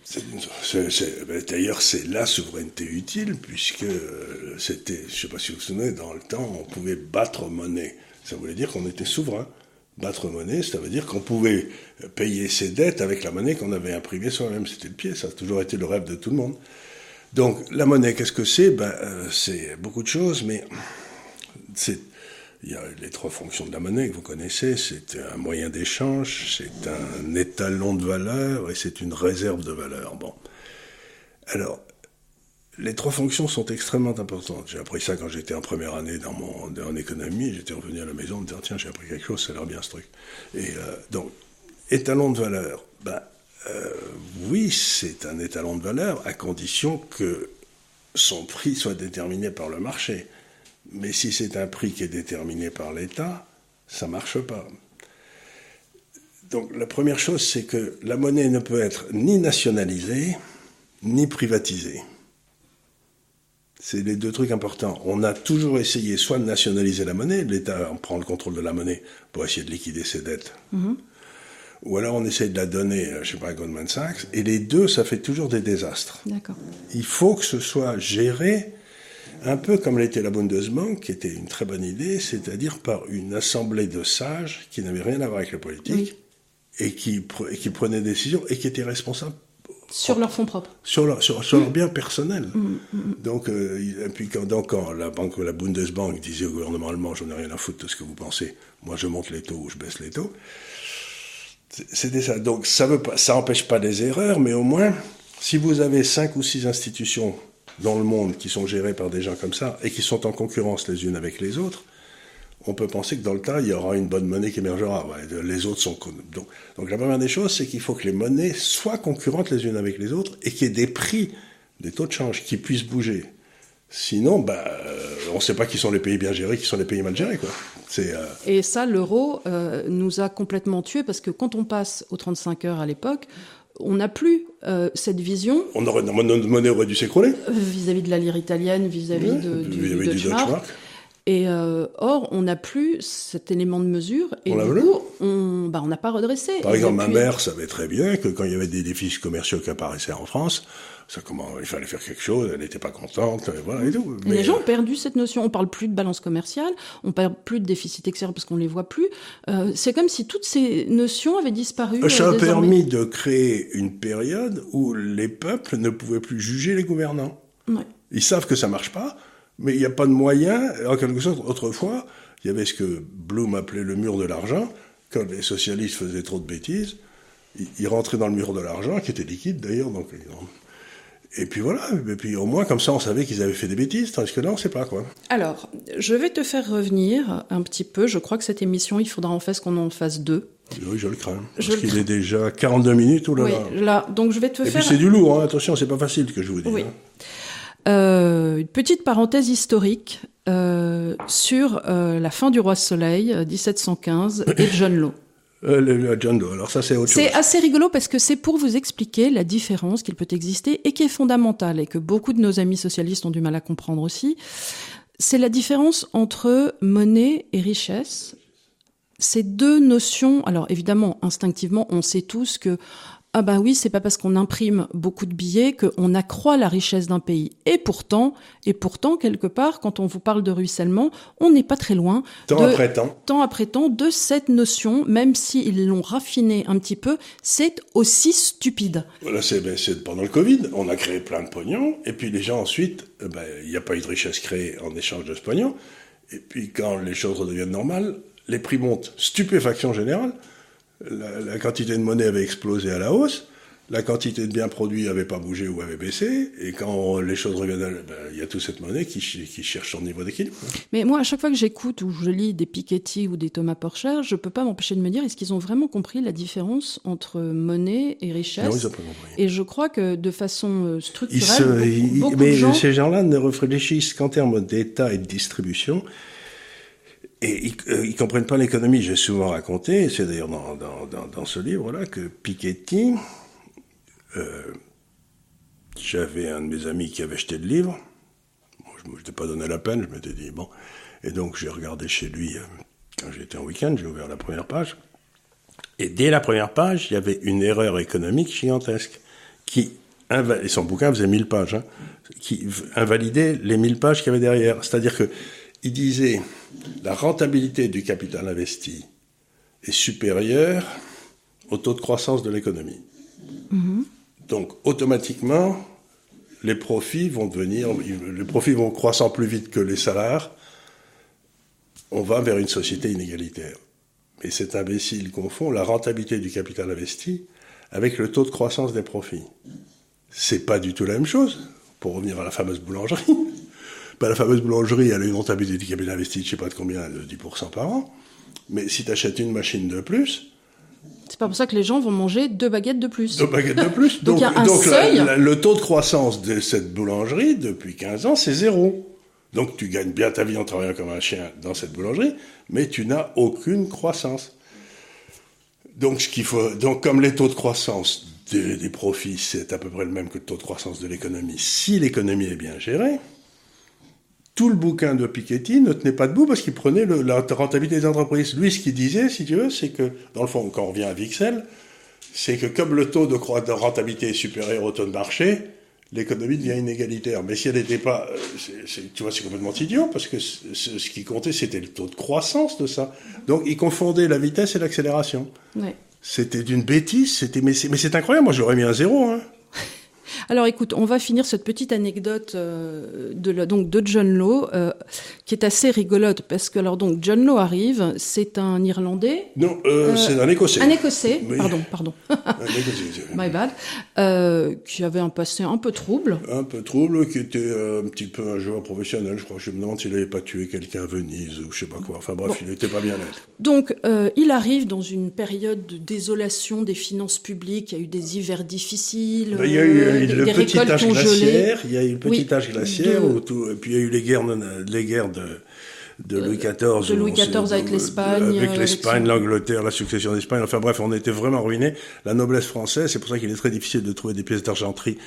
Ben, d'ailleurs, c'est la souveraineté utile, puisque euh, c'était, je ne sais pas si vous vous souvenez, dans le temps, on pouvait battre monnaie. Ça voulait dire qu'on était souverain. Battre monnaie, ça veut dire qu'on pouvait payer ses dettes avec la monnaie qu'on avait imprimée soi-même. C'était le pied, ça a toujours été le rêve de tout le monde. Donc la monnaie, qu'est-ce que c'est? Ben, euh, C'est beaucoup de choses, mais c'est il y a les trois fonctions de la monnaie que vous connaissez. C'est un moyen d'échange, c'est un étalon de valeur et c'est une réserve de valeur. Bon. Alors, les trois fonctions sont extrêmement importantes. J'ai appris ça quand j'étais en première année dans mon en économie. J'étais revenu à la maison en me disant tiens j'ai appris quelque chose, ça a l'air bien ce truc. Et euh, donc étalon de valeur. Ben, euh, oui, c'est un étalon de valeur à condition que son prix soit déterminé par le marché. Mais si c'est un prix qui est déterminé par l'État, ça ne marche pas. Donc la première chose, c'est que la monnaie ne peut être ni nationalisée, ni privatisée. C'est les deux trucs importants. On a toujours essayé soit de nationaliser la monnaie, l'État prend le contrôle de la monnaie pour essayer de liquider ses dettes, mhm. ou alors on essaye de la donner, euh, je sais pas, à Goldman Sachs, et les deux, ça fait toujours des désastres. Il faut que ce soit géré un peu comme l'était la Bundesbank, qui était une très bonne idée, c'est-à-dire par une assemblée de sages qui n'avaient rien à voir avec la politique et, qui, qui prenaient des décisions et qui étaient responsables sur leurs fonds propres. Sur leur, sur, leur bien personnel. Mm, mm, mm. Donc, euh, et puis quand, donc, quand la, banque, la Bundesbank disait au gouvernement allemand, j'en ai rien à foutre de ce que vous pensez, moi je monte les taux ou je baisse les taux, c'était ça. Donc ça veut pas, ça empêche pas les erreurs, mais au moins, si vous avez cinq ou six institutions dans le monde qui sont gérées par des gens comme ça et qui sont en concurrence les unes avec les autres, on peut penser que dans le temps, il y aura une bonne monnaie qui émergera. les autres sont... Donc, donc la première des choses, c'est qu'il faut que les monnaies soient concurrentes les unes avec les autres et qu'il y ait des prix, des taux de change qui puissent bouger. Sinon, bah, euh, on ne sait pas qui sont les pays bien gérés, qui sont les pays mal gérés. Quoi. Euh, et ça, l'euro euh, nous a complètement tués parce que quand on passe aux 35 heures à l'époque, on n'a plus cette vision. On aurait, notre monnaie aurait dû s'écrouler. vis-à-vis de la lire italienne, vis-à-vis de, du, du, du Deutschmark. Et euh, or, on n'a plus cet élément de mesure et du coup, on bah, n'a pas redressé. Par exemple, ma mère savait très bien que quand il y avait des déficits commerciaux qui apparaissaient en France, ça, comment, il fallait faire quelque chose, elle n'était pas contente, voilà et tout. Mais... Les gens ont perdu cette notion. On parle plus de balance commerciale, on parle plus de déficit extérieur parce qu'on les voit plus. Euh, c'est comme si toutes ces notions avaient disparu. Ça a euh, permis de créer une période où les peuples ne pouvaient plus juger les gouvernants. Ouais. Ils savent que ça marche pas, mais il n'y a pas de moyen. En quelque sorte, autrefois, il y avait ce que Bloom appelait le mur de l'argent. Quand les socialistes faisaient trop de bêtises, ils rentraient dans le mur de l'argent, qui était liquide d'ailleurs. Donc, et puis voilà, et puis au moins comme ça on savait qu'ils avaient fait des bêtises, tandis que là on ne sait pas quoi. Alors, je vais te faire revenir un petit peu. Je crois que cette émission, il faudra en faire qu'on en fasse deux. Oui, je le crains. Parce qu'il est déjà 42 minutes ou là. Oui, là. Donc je vais te et faire. puis c'est du lourd, hein. attention, c'est pas facile que je vous dis. Oui. Hein. Euh, une petite parenthèse historique euh, sur euh, la fin du roi Soleil, 1715, et John Law. John Law, alors ça c'est autre chose. C'est assez rigolo parce que c'est pour vous expliquer la différence qu'il peut exister et qui est fondamentale et que beaucoup de nos amis socialistes ont du mal à comprendre aussi. C'est la différence entre monnaie et richesse. Ces deux notions, alors évidemment, instinctivement, on sait tous que ah ben oui, c'est pas parce qu'on imprime beaucoup de billets qu'on accroît la richesse d'un pays. Et pourtant, et pourtant, quelque part, quand on vous parle de ruissellement, on n'est pas très loin. Temps après temps. Temps après temps, de cette notion, même s'ils l'ont raffinée un petit peu, c'est aussi stupide. Voilà, c'est ben, pendant le Covid, on a créé plein de pognon, et puis les gens ensuite, euh, ben, il n'y a pas eu de richesse créée en échange de ce pognon. Et puis quand les choses redeviennent normales, les prix montent. Stupéfaction générale la, quantité de monnaie avait explosé à la hausse, la quantité de biens produits n'avait pas bougé ou avait baissé, et quand les choses reviennent, ben, il y a toute cette monnaie qui, cherche son niveau d'équilibre. Mais moi, à chaque fois que j'écoute ou je lis des Piketty ou des Thomas Porcher, je ne peux pas m'empêcher de me dire, est-ce qu'ils ont vraiment compris la différence entre monnaie et richesse? Non, ils ont pas compris. Et je crois que de façon euh, structurelle, mais ces gens-là ne réfléchissent qu'en termes d'État et de distribution, et ils, euh, comprennent pas l'économie. J'ai souvent raconté, c'est d'ailleurs dans, dans, dans, dans, ce livre-là, que Piketty, euh, j'avais un de mes amis qui avait acheté le livre. je ne m'étais pas donné la peine, je m'étais dit, bon. Et donc j'ai regardé chez lui, euh, quand j'étais en week-end, j'ai ouvert la première page. Et dès la première page, il y avait une erreur économique gigantesque qui et son bouquin faisait 1000 pages, hein, qui invalidait les 1000 pages qu'il y avait derrière. C'est-à-dire que il disait la rentabilité du capital investi est supérieure au taux de croissance de l'économie. Mm-hmm. Donc automatiquement, les profits vont devenir, les profits vont croissant plus vite que les salaires. On va vers une société inégalitaire. Mais cet imbécile confond la rentabilité du capital investi avec le taux de croissance des profits. C'est pas du tout la même chose. Pour revenir à la fameuse boulangerie, bah, la fameuse boulangerie, elle a une rentabilité qui capital investi, je sais pas de combien, de 10% par an. Mais si tu achètes une machine de plus, C'est pas pour ça que les gens vont manger deux baguettes de plus. Deux baguettes de plus. Donc, il y a un seuil. le taux de croissance de cette boulangerie depuis 15 ans, c'est zéro. Donc tu gagnes bien ta vie en travaillant comme un chien dans cette boulangerie, mais tu n'as aucune croissance. Donc, ce qu'il faut, donc comme les taux de croissance des, des profits, c'est à peu près le même que le taux de croissance de l'économie, si l'économie est bien gérée, tout le bouquin de Piketty ne tenait pas debout parce qu'il prenait le, la rentabilité des entreprises. Lui, ce qu'il disait, si tu veux, c'est que, dans le fond, quand on revient à Vixel, c'est que comme le taux de, de rentabilité est supérieur au taux de marché, l'économie devient inégalitaire. Mais si elle n'était pas, euh, tu vois, c'est complètement idiot parce que ce qui comptait, c'était le taux de croissance de ça. Donc, il confondait la vitesse et l'accélération. Ouais. C'était d'une bêtise. C'était, mais c'est incroyable. Moi, j'aurais mis un zéro. Hein. Alors écoute, on va finir cette petite anecdote euh, de, donc, de John Law, euh, qui est assez rigolote, parce que alors donc John Law arrive, c'est un Irlandais. Non, euh, c'est un Écossais. Un Écossais, pardon, pardon. un Écossais. My bad. qui avait un passé un peu trouble. Un peu trouble, qui était un petit peu un joueur professionnel, je crois. Je me demande s'il n'avait pas tué quelqu'un à Venise ou je sais pas quoi. Enfin bref, il n'était pas bien net. Donc il arrive dans une période de désolation des finances publiques. Il y a eu des hivers difficiles. Ben, il y a eu le petit âge glaciaire, il y a eu le petit âge glaciaire, et puis il y a eu les guerres, les guerres de, de Louis XIV. De Louis XIV avec l'Espagne. Avec euh, l'Espagne, l'Angleterre, la succession d'Espagne. Enfin bref, on était vraiment ruinés. La noblesse française, c'est pour ça qu'il est très difficile de trouver des pièces d'argenterie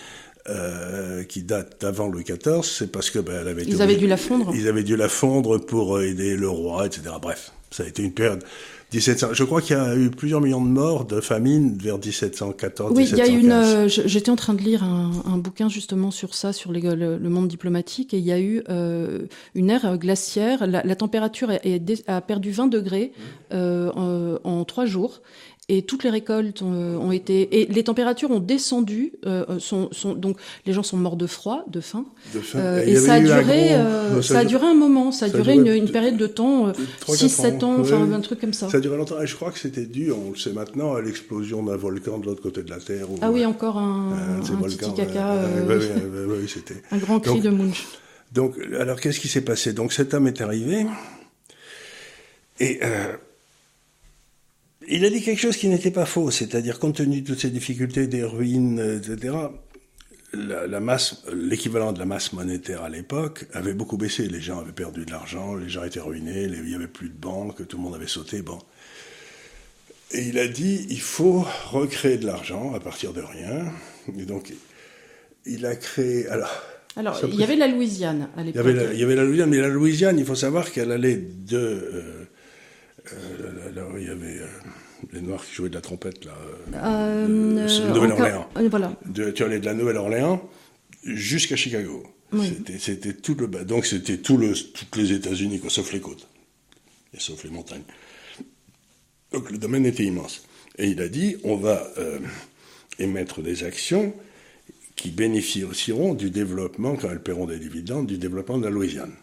euh, qui datent d'avant Louis XIV. C'est parce que ben, elle avait ils avaient dû la fondre. Ils avaient dû la fondre pour aider le roi, etc. Bref, ça a été une période. 1700, je crois qu'il y a eu plusieurs millions de morts de famine vers 1714. Oui, il y a une. Euh, j'étais en train de lire un, un, bouquin justement sur ça, sur les, le, le, monde diplomatique, et il y a eu euh, une ère glaciaire. La, la température a perdu 20 degrés euh, en, en, trois jours et toutes les récoltes ont, été et les températures ont descendu euh, sont, sont, donc les gens sont morts de froid de faim, de faim. Euh, et, ça a duré euh, ça, a duré un moment ça a duré, une, une, période de temps 6 7 ans, enfin un truc comme ça. Ça a duré longtemps. Et je crois que c'était dû on le sait maintenant à l'explosion d'un volcan de l'autre côté de la terre ah oui encore un, un, un petit caca oui, c'était. un grand cri donc, de Munch. donc alors qu'est-ce qui s'est passé? Donc cet homme est arrivé et il a dit quelque chose qui n'était pas faux, c'est-à-dire compte tenu de toutes ces difficultés, des ruines, etc., la, la masse, l'équivalent de la masse monétaire à l'époque avait beaucoup baissé. Les gens avaient perdu de l'argent, les gens étaient ruinés, il n'y avait plus de banques, tout le monde avait sauté. Bon. Et il a dit, il faut recréer de l'argent à partir de rien. Et donc, il a créé. Alors. Alors, il y avait la Louisiane à l'époque. Il, il y avait la Louisiane, mais la Louisiane, il faut savoir qu'elle allait de. Euh, euh, là, il y avait euh, les Noirs qui jouaient de la trompette, là. Euh, euh Nouvelle-Orléans. Voilà. De, tu allais de la Nouvelle-Orléans jusqu'à Chicago. Oui. C'était tout le bas. Donc c'était tout le, toutes les États-Unis, quoi, sauf les côtes. Et sauf les montagnes. Donc le domaine était immense. Et il a dit on va euh, émettre des actions qui bénéficieront du développement, quand elles paieront des dividendes, du développement de la Louisiane.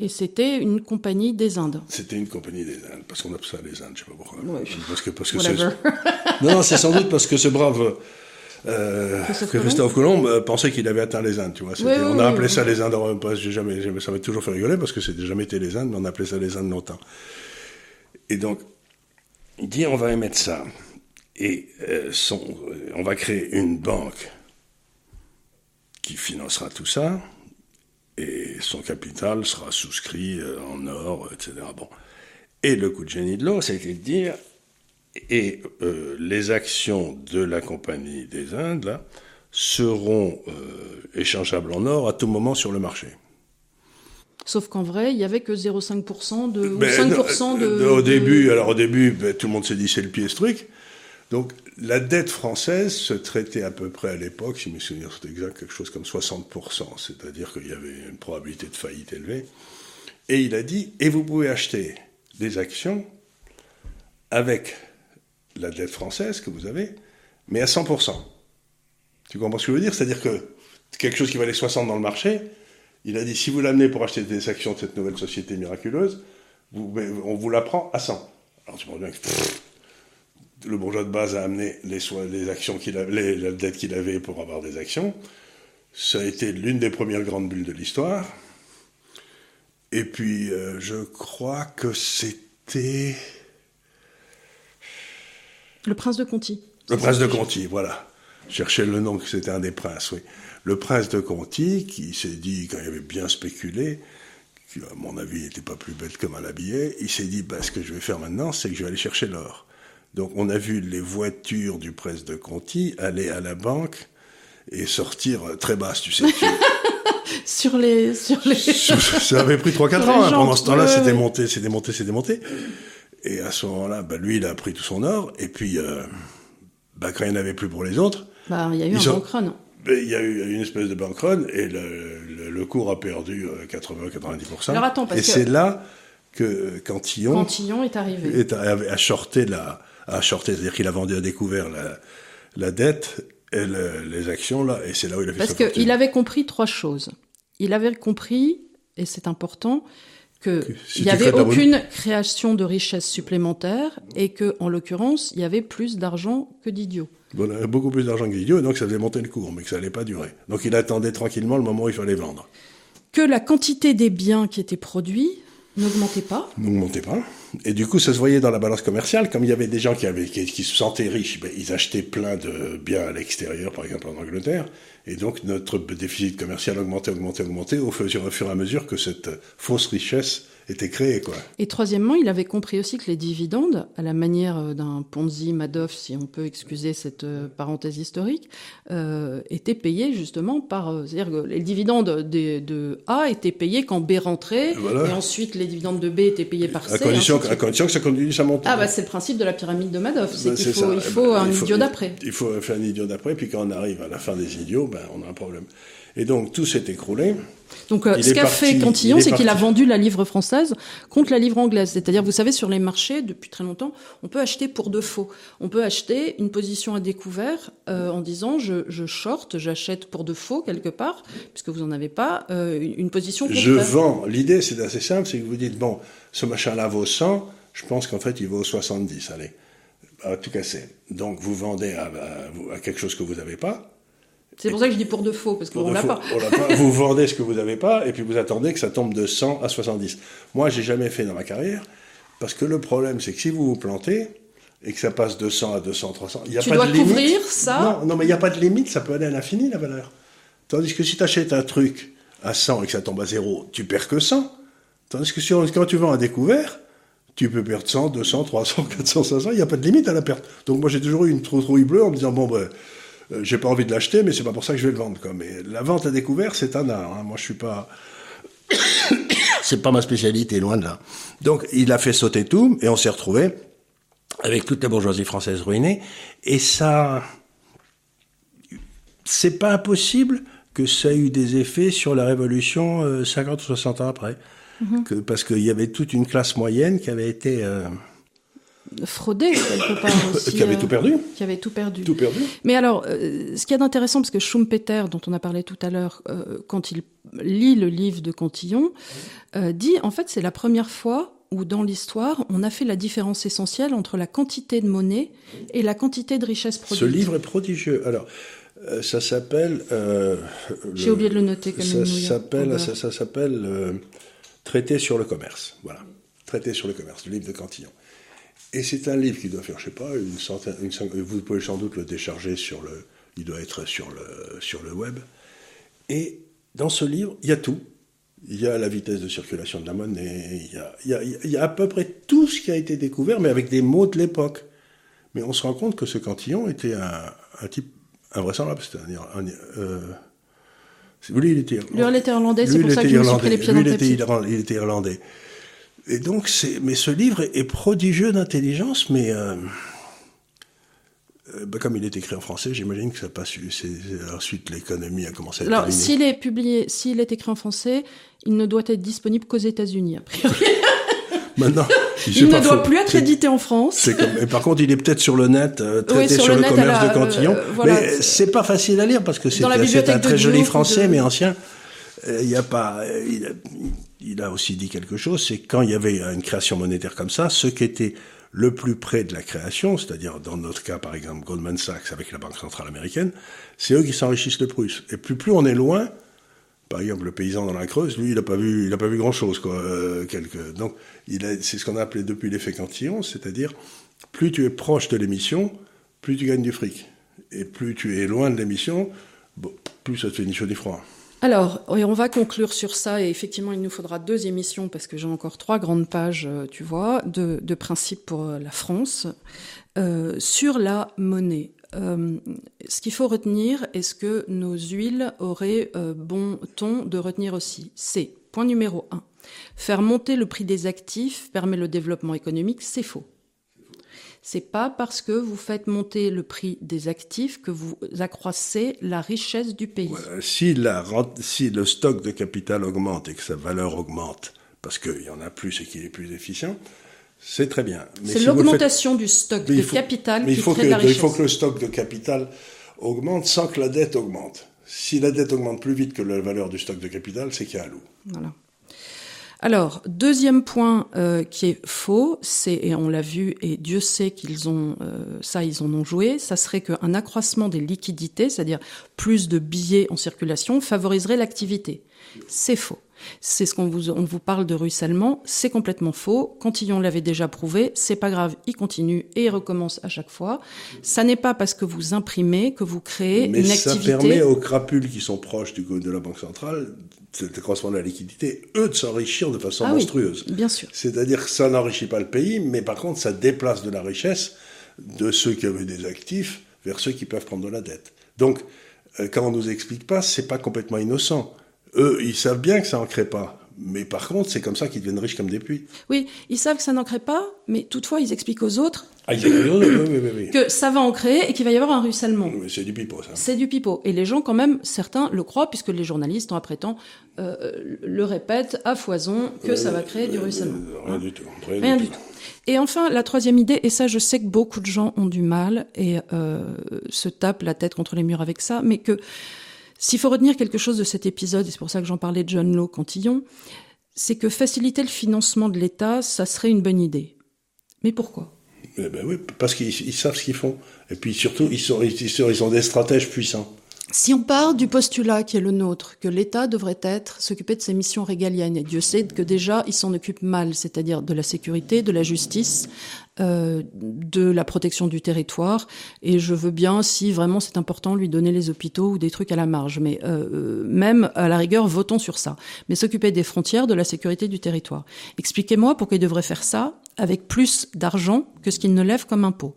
Et c'était une compagnie des Indes. C'était une compagnie des Indes, parce qu'on appelle ça les Indes, je sais pas pourquoi. Ouais, parce que, parce que non, c'est sans doute parce que ce brave euh, Christophe, Colomb euh, pensait qu'il avait atteint les Indes, tu vois. Oui, on a appelé ça les Indes, j'ai jamais, jamais, ça m'a toujours fait rigoler parce que c'était jamais été les Indes, mais on a appelé ça les Indes longtemps. Et donc, il dit on va émettre ça. Et euh, son, on va créer une banque qui financera tout ça et son capital sera souscrit euh, en or, etc. Bon. Et le coup de génie de l'eau, c'était de dire, et euh, les actions de la Compagnie des Indes, là, seront euh, échangeables en or à tout moment sur le marché. Sauf qu'en vrai, il y avait que 0,5% de, ou 5% ben, de, Au début, alors au début, ben, tout le monde s'est dit c'est le pied ce truc. Donc la dette française se traitait à peu près à l'époque, si mes souvenirs sont exacts, quelque chose comme 60%, c'est-à-dire qu'il y avait une probabilité de faillite élevée. Et il a dit, et vous pouvez acheter des actions avec la dette française que vous avez, mais à 100%. Tu comprends ce que je veux dire? C'est-à-dire que quelque chose qui valait 60 dans le marché, il a dit, si vous l'amenez pour acheter des actions de cette nouvelle société miraculeuse, on vous la prend à 100. Alors tu me bien que le bourgeois de base a amené les, les actions qu'il avait, la dette qu'il avait pour avoir des actions. Ça a été l'une des premières grandes bulles de l'histoire. Et puis, euh, je crois que c'était. Le prince de Conti. Le prince de Conti, voilà. Je cherchais le nom, que c'était un des princes, oui. Le prince de Conti, qui s'est dit, quand il avait bien spéculé, qui, à mon avis, n'était pas plus bête que mal habillé, il s'est dit, bah, ce que je vais faire maintenant, c'est que je vais aller chercher l'or. Donc, on a vu les voitures du prince de Conti aller à la banque et sortir très basse, tu sais. sur les, sur les. ça avait pris 3-4 ans. Hein. Pendant ce temps-là, c'était monté, c'était monté, c'était monté. Et à ce moment-là, bah, lui, il a pris tout son or. Et puis, euh, bah, quand il n'y en avait plus pour les autres. Bah, il y a eu un bank run. Il y a eu une espèce de bank run et le, le, cours a perdu 80-90%. Alors attends, parce et c'est là que Cantillon. Cantillon est arrivé. Est, a, shorté la, a shorté, c'est-à-dire qu'il a vendu à découvert la, la dette et les actions là, et c'est là où il a fait Parce qu'il avait compris trois choses. Il avait compris, et c'est important, qu'il n'y avait aucune création de richesse supplémentaire et que, en l'occurrence, il y avait plus d'argent que d'idiots. Avait beaucoup plus d'argent que d'idiots, et donc ça faisait monter le cours, mais que ça n'allait pas durer. Donc il attendait tranquillement le moment où il fallait vendre. Que la quantité des biens qui étaient produits n'augmentait pas. N'augmentait pas. Et du coup, ça se voyait dans la balance commerciale, comme il y avait des gens qui, avaient, qui, se sentaient riches, ben, ils achetaient plein de biens à l'extérieur, par exemple en Angleterre, et donc notre déficit commercial augmentait, augmentait, augmentait au fur, au fur et à mesure que cette fausse richesse était créé. Quoi. Et troisièmement, il avait compris aussi que les dividendes, à la manière euh, d'un Ponzi Madoff, si on peut excuser cette euh, parenthèse historique, euh, étaient payés justement par... Euh, c'est-à-dire que les dividendes de, de, A étaient payés quand B rentrait, et ensuite les dividendes de B étaient payés par C. À condition, à condition que ça continue, ça monte. Ah bah c'est le principe de la pyramide de Madoff, c'est ben, qu'il faut, il faut ben, un idiot d'après. Il faut faire un idiot d'après, puis quand on arrive à la fin des idiots, ben, on a un problème. Et donc tout s'est écroulé. Donc euh, ce qu'a fait Cantillon, c'est qu'il a vendu la livre française contre la livre anglaise. C'est-à-dire, vous savez, sur les marchés, depuis très longtemps, on peut acheter pour de faux. On peut acheter une position à découvert euh, en disant je, je short, j'achète pour de faux quelque part, puisque vous n'en avez pas, euh, une position Je vends. L'idée, c'est assez simple, c'est que vous dites, bon, ce machin-là vaut 100, je pense qu'en fait, il vaut 70, allez, à tout casser. Donc vous vendez à, à quelque chose que vous n'avez pas, c'est pour ça que je dis pour de faux, parce qu'on l'a pas. pas. vous vendez ce que vous n'avez pas, et puis vous attendez que ça tombe de 100 à 70. Moi, j'ai jamais fait dans ma carrière, parce que le problème, c'est que si vous vous plantez, et que ça passe de 100 à 200, 300, il n'y a tu pas dois de limite. couvrir ça Non, non mais il n'y a pas de limite, ça peut aller à l'infini, la valeur. Tandis que si tu achètes un truc à 100 et que ça tombe à 0, tu perds que 100. Tandis que quand tu vends à découvert, tu peux perdre 100, 200, 300, 400, 500, il n'y a pas de limite à la perte. Donc moi j'ai toujours eu une trouille bleue en me disant, bon ben, euh, j'ai pas envie de l'acheter, mais c'est pas pour ça que je vais le vendre. Quoi. Mais la vente à découvert, c'est un art. Hein. Moi, je suis pas. c'est pas ma spécialité, loin de là. Donc, il a fait sauter tout, et on s'est retrouvé avec toute la bourgeoisie française ruinée. Et ça, c'est pas impossible que ça ait eu des effets sur la Révolution 50 euh, ou 60 ans après. Mm-hmm. que, parce qu'il y avait toute une classe moyenne qui avait été euh, fraudé quelque part aussi. qui avait tout perdu. Euh, qui avait tout perdu. Tout perdu. Mais alors, euh, ce qui est d'intéressant, parce que Schumpeter, dont on a parlé tout à l'heure, euh, quand il lit le livre de Cantillon, dit en fait c'est la première fois où dans l'histoire on a fait la différence essentielle entre la quantité de monnaie et la quantité de richesse produite. Ce livre est prodigieux. Alors. ça s'appelle. J'ai oublié de le noter comme ça s'appelle, ça, ça s'appelle Traité sur le commerce. Voilà. Traité sur le commerce, le livre de Cantillon. Et c'est un livre qui doit faire, je sais pas, une centaine, vous pouvez sans doute le décharger sur le, il doit être sur le, sur le web. Et dans ce livre, il y a tout. Il y a la vitesse de circulation de la monnaie, il y a, il y a, il y a à peu près tout ce qui a été découvert, mais avec des mots de l'époque. Mais on se rend compte que ce Cantillon était un, un type invraisemblable. C'est-à-dire, euh, lui, il était, lui, il était irlandais, c'est pour ça me les pieds lui, dans il était, il était irlandais. Et donc, c'est, mais ce livre est prodigieux d'intelligence, mais euh, euh, bah, comme il est écrit en français, j'imagine que ça passe. C'est, ensuite, l'économie a commencé à. Alors, s'il est publié, s'il est écrit en français, il ne doit être disponible qu'aux États-Unis, a priori. Maintenant, il ne doit plus être édité en France. Comme, et par contre, il est peut-être sur le net, euh, traité sur, le, commerce de Cantillon. mais c'est pas facile à lire parce que c'est, un très joli français, mais ancien. A pas. Il a aussi dit quelque chose, c'est quand il y avait une création monétaire comme ça, ce qui était le plus près de la création, c'est-à-dire dans notre cas par exemple Goldman Sachs avec la Banque centrale américaine, c'est eux qui s'enrichissent le plus. Et plus plus on est loin, par exemple le paysan dans la Creuse, lui il n'a pas vu, il a pas vu grand chose quoi. Euh, donc c'est ce qu'on a appelé depuis l'effet Cantillon, c'est-à-dire plus tu es proche de l'émission, plus tu gagnes du fric. Et plus tu es loin de l'émission, plus ça te fait ni chaud ni froid. Alors, on va conclure sur ça, et effectivement, il nous faudra deux émissions, parce que j'ai encore trois grandes pages, euh, tu vois, de, principes pour euh, la France, euh, sur la monnaie. Ce qu'il faut retenir, est ce que nos huiles auraient bon ton de retenir aussi, c'est, point numéro un, faire monter le prix des actifs permet le développement économique, c'est faux. C'est pas parce que vous faites monter le prix des actifs que vous accroissez la richesse du pays. si, la, si le stock de capital augmente et que sa valeur augmente, parce qu'il y en a plus et qu'il est plus efficient, c'est très bien. C'est l'augmentation du stock de capital qui crée la richesse. Il faut que le stock de capital augmente sans que la dette augmente. Si la dette augmente plus vite que la valeur du stock de capital, c'est qu'il y a un loup. Voilà. Alors, deuxième point euh, qui est faux, c'est, et on l'a vu, et Dieu sait qu'ils ont, euh, ça, ils en ont joué, ça serait qu'un accroissement des liquidités, c'est-à-dire plus de billets en circulation, favoriserait l'activité. C'est faux. C'est ce qu'on vous, on vous parle de ruissellement, c'est complètement faux. Cantillon l'avait déjà prouvé, c'est pas grave, il continue et il recommence à chaque fois. Ça n'est pas parce que vous imprimez que vous créez une activité. Mais ça permet aux crapules qui sont proches du, de la Banque centrale, accroissement de la liquidité, eux de s'enrichir de façon ah monstrueuse. bien sûr. C'est-à-dire que ça n'enrichit pas le pays, mais par contre ça déplace de la richesse de ceux qui avaient des actifs vers ceux qui peuvent prendre de la dette. Donc, euh, quand on nous explique pas, c'est pas complètement innocent. Eux, ils savent bien que ça en crée pas. Mais par contre, c'est comme ça qu'ils deviennent riches comme des puits. Oui, ils savent que ça n'en crée pas, mais toutefois, ils expliquent aux autres ah, ils oui, oui, oui, que ça va en créer et qu'il va y avoir un ruissellement. C'est du pipeau, ça. C'est du pipeau. Et les gens, quand même, certains le croient, puisque les journalistes, en après temps, euh, le répètent à foison que ça va créer du ruissellement. rien du tout. Rien, du tout. Et enfin, la troisième idée, et ça, je sais que beaucoup de gens ont du mal et euh, se tapent la tête contre les murs avec ça, mais que s'il faut retenir quelque chose de cet épisode, et c'est pour ça que j'en parlais de John Law Cantillon, c'est que faciliter le financement de l'État, ça serait une bonne idée. Mais pourquoi? Eh ben oui, parce qu'ils savent ce qu'ils font. Et puis surtout, ils sont, ils, ils sont des stratèges puissants. Si on part du postulat qui est le nôtre, que l'État devrait être s'occuper de ses missions régaliennes, et Dieu sait que déjà il s'en occupe mal, c'est-à-dire de la sécurité, de la justice, euh, de la protection du territoire, et je veux bien, si vraiment c'est important, lui donner les hôpitaux ou des trucs à la marge, mais euh, même à la rigueur, votons sur ça. Mais s'occuper des frontières, de la sécurité du territoire. Expliquez-moi pourquoi il devrait faire ça avec plus d'argent que ce qu'il ne lève comme impôt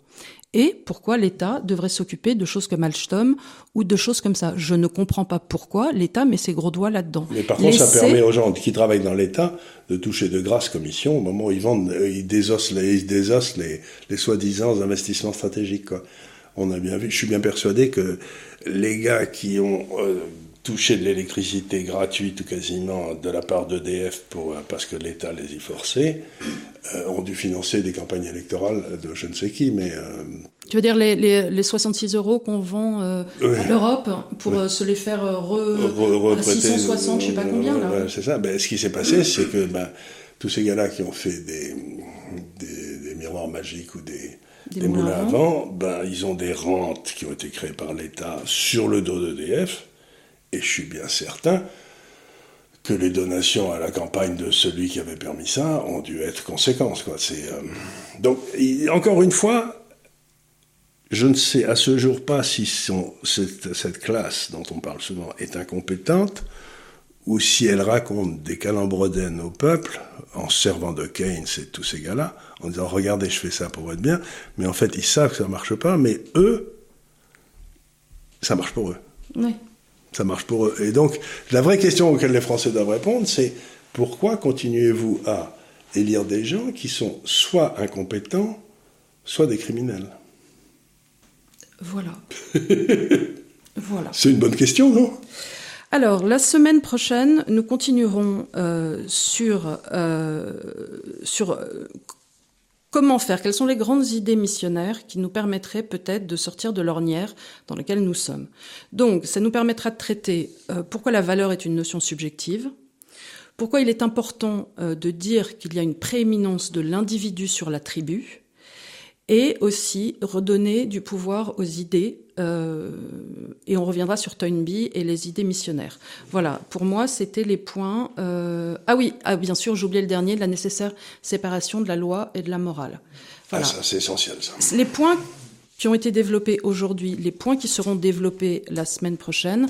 et pourquoi l'État devrait s'occuper de choses comme Alstom ou de choses comme ça. Je ne comprends pas pourquoi l'État met ses gros doigts là-dedans. Mais par contre, ça permet aux gens qui travaillent dans l'État de toucher de grasses commissions au moment où ils vendent, euh, ils désossent les, ils désossent les, les soi-disant investissements stratégiques. Quoi. On a bien vu, je suis bien persuadé que les gars qui ont euh, toucher de l'électricité gratuite ou quasiment de la part d'EDF pour, euh, parce que l'État les y forçait, euh, ont dû financer des campagnes électorales de je ne sais qui, mais... Euh, tu veux dire les, les, les 66 euros qu'on vend à l'Europe pour se les faire re, 660, je sais pas combien là. C'est ça. Ben, ce qui s'est passé, c'est que ben, tous ces gars-là qui ont fait des, des, des miroirs magiques ou des, des, moulins à vent, ben, ils ont des rentes qui ont été créées par l'État sur le dos d'EDF et je suis bien certain que les donations à la campagne de celui qui avait permis ça ont dû être conséquentes. Euh, Donc, encore une fois, je ne sais à ce jour pas si cette, classe dont on parle souvent est incompétente ou si elle raconte des calembredaines au peuple en servant de Keynes et tous ces gars-là, en disant regardez, je fais ça pour votre bien, mais en fait ils savent que ça marche pas, mais eux, ça marche pour eux. Oui. Ça marche pour eux. Et donc, la vraie question auquel les Français doivent répondre, c'est pourquoi continuez-vous à élire des gens qui sont soit incompétents, soit des criminels? Voilà. voilà. C'est une bonne question, non? Alors, la semaine prochaine, nous continuerons euh, sur, euh, sur euh, Comment faire? Quelles sont les grandes idées missionnaires qui nous permettraient peut-être de sortir de l'ornière dans laquelle nous sommes? Donc, ça nous permettra de traiter euh, pourquoi la valeur est une notion subjective, pourquoi il est important euh, de dire qu'il y a une prééminence de l'individu sur la tribu, et aussi redonner du pouvoir aux idées. Euh, et on reviendra sur Toynbee et les idées missionnaires. Voilà, pour moi, c'était les points. Euh, ah oui, ah, bien sûr, j'oubliais le dernier, la nécessaire séparation de la loi et de la morale. Voilà. Ah, ça, c'est essentiel, ça. Les points qui ont été développés aujourd'hui, les points qui seront développés la semaine prochaine,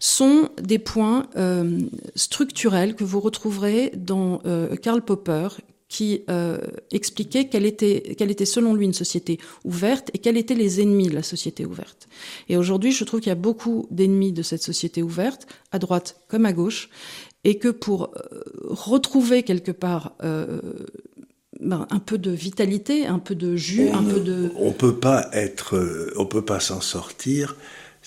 sont des points euh, structurels que vous retrouverez dans euh, Karl Popper, qui euh, expliquait quelle était, quelle était selon lui une société ouverte et quels étaient les ennemis de la société ouverte. Et aujourd'hui, je trouve qu'il y a beaucoup d'ennemis de cette société ouverte, à droite comme à gauche, et que pour euh, retrouver quelque part euh, ben, un peu de vitalité, un peu de jus, un peu de. On peut pas être, on peut pas s'en sortir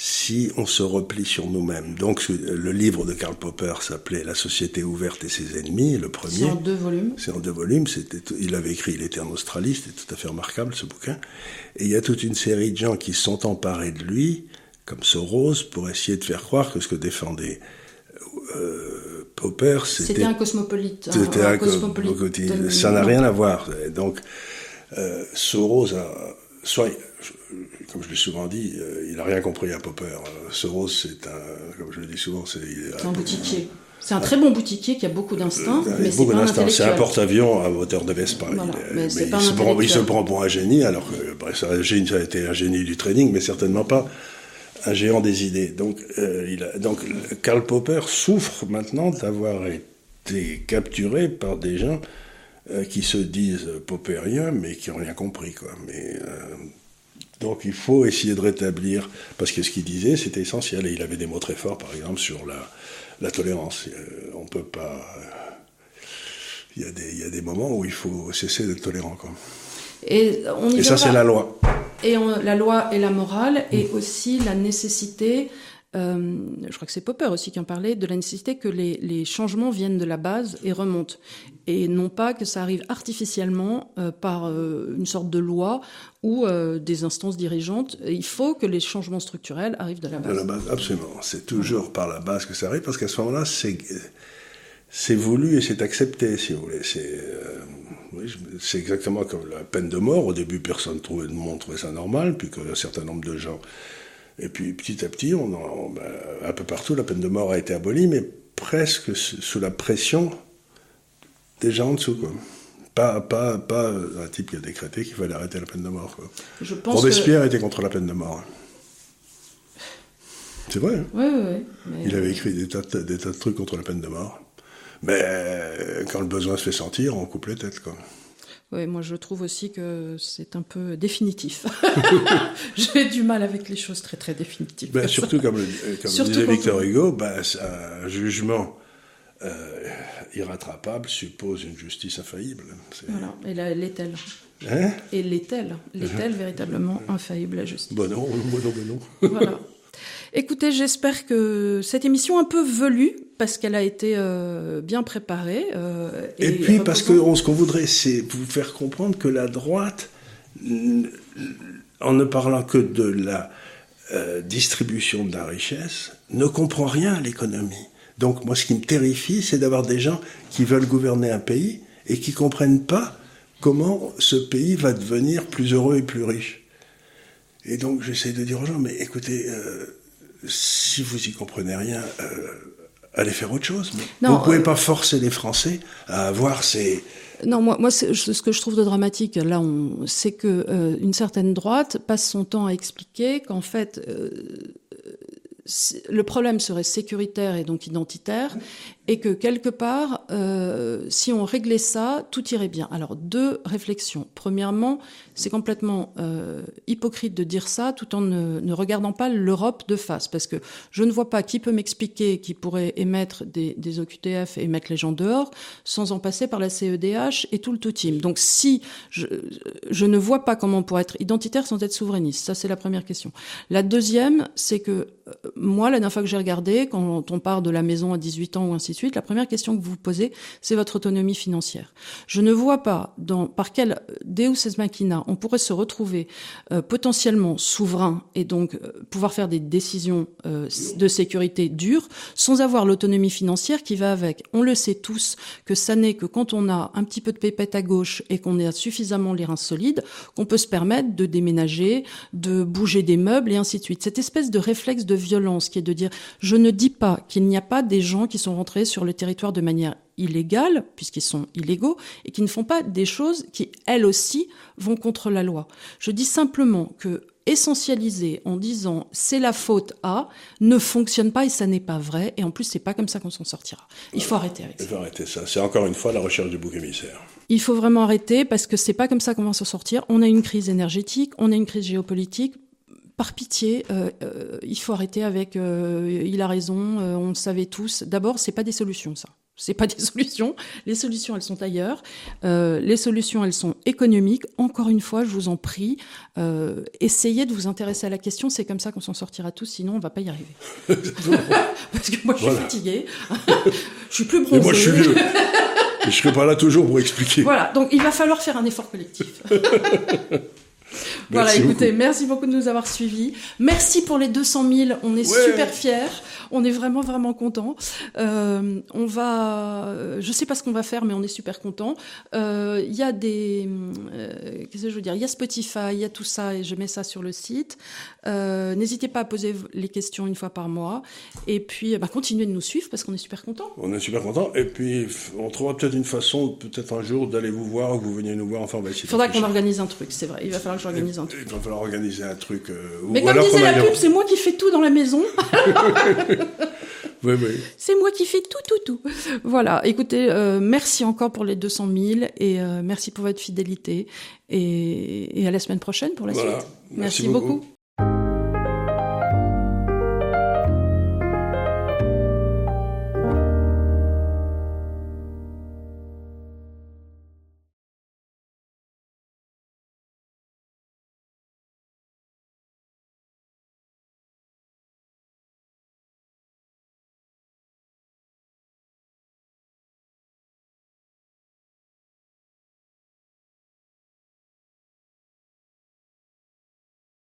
si on se replie sur nous-mêmes. Donc le livre de Karl Popper s'appelait La société ouverte et ses ennemis, le premier. C'est en deux volumes. C'est en deux volumes. C'était, il avait écrit, il était en Australie, c'était tout à fait remarquable ce bouquin. Et il y a toute une série de gens qui sont emparés de lui, comme Soros, pour essayer de faire croire que ce que défendait euh, Popper, c'était un cosmopolite. C'était un, cosmopolite. Ça n'a rien à voir. Donc euh, Soros a, soit comme je l'ai souvent dit, euh, il n'a rien compris à Popper. Euh, Soros, c'est un, comme je le dis souvent, c'est un, boutiquier. C'est un très bon boutiquier qui a beaucoup d'instinct, euh, mais c'est pas un C'est un porte-avions à moteur de Vespa. mais, il, se prend, il, se prend, pour un génie, alors que bref, ça, a été un génie du trading, mais certainement pas un géant des idées. Donc, il a, donc Karl Popper souffre maintenant d'avoir été capturé par des gens qui se disent poppériens, mais qui n'ont rien compris. Quoi. Mais donc il faut essayer de rétablir, parce que ce qu'il disait, c'était essentiel, et il avait des mots très forts, par exemple, sur la, la tolérance. Euh, on peut pas... Il y, a des, il y, a des moments où il faut cesser d'être tolérant. Quoi. Et, on et ça, c'est la loi. Et la loi et la morale, et mmh. aussi la nécessité euh, je crois que c'est Popper aussi qui en parlait, de la nécessité que les, les, changements viennent de la base et remontent. Et non pas que ça arrive artificiellement euh, par euh, une sorte de loi ou des instances dirigeantes. il faut que les changements structurels arrivent de la base. De la base, absolument. C'est toujours par la base que ça arrive, parce qu'à ce moment-là, c'est, c'est voulu et c'est accepté, si vous voulez. C'est, oui, c'est exactement comme la peine de mort. Au début, personne ne trouvait, trouvait ça normal, puis qu'un certain nombre de gens et puis petit à petit, on, ben, un peu partout, la peine de mort a été abolie, mais presque sous la pression gens en dessous. Quoi. Pas, pas, pas un type qui a décrété qu'il fallait arrêter la peine de mort. Quoi. Je pense Robespierre était contre la peine de mort. C'est vrai. Hein oui, oui, oui. Il avait écrit des tas, des tas de trucs contre la peine de mort. Mais quand le besoin se fait sentir, on coupe les têtes. Quoi. Oui, moi je trouve aussi que c'est un peu définitif. J'ai du mal avec les choses très très définitives. Ben, surtout comme, comme disait Victor Hugo, ben, un jugement euh, irrattrapable suppose une justice infaillible. Voilà, et là, l'est-elle hein Et l'est-elle L'est-elle véritablement infaillible, la justice Bon non, bon non, bon non. voilà. Écoutez, j'espère que cette émission un peu velue, parce qu'elle a été euh, bien préparée. Euh, et, puis parce que ce qu'on voudrait, c'est vous faire comprendre que la droite, en ne parlant que de la euh, distribution de la richesse, ne comprend rien à l'économie. Donc moi, ce qui me terrifie, c'est d'avoir des gens qui veulent gouverner un pays et qui comprennent pas comment ce pays va devenir plus heureux et plus riche. Et donc j'essaie de dire aux gens, mais écoutez, si vous y comprenez rien, euh, allez faire autre chose. vous ne pouvez euh, pas forcer les Français à avoir ces... Non, moi, moi ce que je trouve de dramatique, là, c'est que euh, une certaine droite passe son temps à expliquer qu'en fait, le problème serait sécuritaire et donc identitaire, et que quelque part, euh, si on réglait ça, tout irait bien. Alors deux réflexions. Premièrement, c'est complètement euh, hypocrite de dire ça tout en ne, regardant pas l'Europe de face, parce que je ne vois pas qui peut m'expliquer qui pourrait émettre des, OQTF et mettre les gens dehors sans en passer par la CEDH et tout le tout team. Donc si je, je ne vois pas comment on pourrait être identitaire sans être souverainiste, ça c'est la première question. La deuxième, c'est que euh, moi, la dernière fois que j'ai regardé, quand on part de la maison à 18 ans ou ainsi de la première question que vous vous posez, c'est votre autonomie financière. Je ne vois pas par quel Deus ex machina on pourrait se retrouver euh, potentiellement souverain et donc euh, pouvoir faire des décisions euh, de sécurité dures sans avoir l'autonomie financière qui va avec. On le sait tous que ça n'est que quand on a un petit peu de pépette à gauche et qu'on a suffisamment les reins solides qu'on peut se permettre de déménager, de bouger des meubles et ainsi de suite. Cette espèce de réflexe de violence qui est de dire je ne dis pas qu'il n'y a pas des gens qui sont rentrés sur le territoire de manière illégale, puisqu'ils sont illégaux, et qui ne font pas des choses qui, elles aussi, vont contre la loi. Je dis simplement que essentialiser en disant c'est la faute à ne fonctionne pas et ça n'est pas vrai et en plus c'est pas comme ça qu'on s'en sortira. Il faut arrêter avec ça. Il faut arrêter ça. C'est encore une fois la recherche du bouc émissaire. Il faut vraiment arrêter parce que c'est pas comme ça qu'on va s'en sortir. On a une crise énergétique, on a une crise géopolitique par pitié, euh, euh, il faut arrêter avec euh, il a raison, on le savait tous. D'abord, c'est pas des solutions, ça. C'est pas des solutions. Les solutions, elles sont ailleurs. les solutions, elles sont économiques. Encore une fois, je vous en prie, essayez de vous intéresser à la question. C'est comme ça qu'on s'en sortira tous. Sinon, on va pas y arriver. Parce que moi, je suis fatiguée. je suis plus bronzée. Et moi, je suis vieux. Et je serai pas là toujours pour expliquer. Voilà. Donc, il va falloir faire un effort collectif. Voilà, écoutez, merci beaucoup de nous avoir suivis. Merci pour les 200 000. On est super fiers. On est vraiment, vraiment contents. Euh, on va, je sais pas ce qu'on va faire, mais on est super contents. Euh, il y a des, euh, qu'est-ce que je veux dire? Il y a Spotify, il y a tout ça, et je mets ça sur le site. Euh, n'hésitez pas à poser les questions une fois par mois. Et puis, bah, continuez de nous suivre parce qu'on est super contents. On est super contents. Et puis, on trouvera peut-être une façon, peut-être un jour, d'aller vous voir ou que vous veniez nous voir. Enfin, essayer. Il faudra qu'on organise un truc, c'est vrai. Il va falloir que j'organise un truc. Il va falloir organiser un truc. Euh, Mais comme disait la pub, c'est moi qui fais tout dans la maison. oui, oui. C'est moi qui fais tout, tout, tout. Voilà. Écoutez, euh, merci encore pour les 200 000 et euh, merci pour votre fidélité. Et, et, à la semaine prochaine pour la voilà. suite. Merci, merci beaucoup. beaucoup.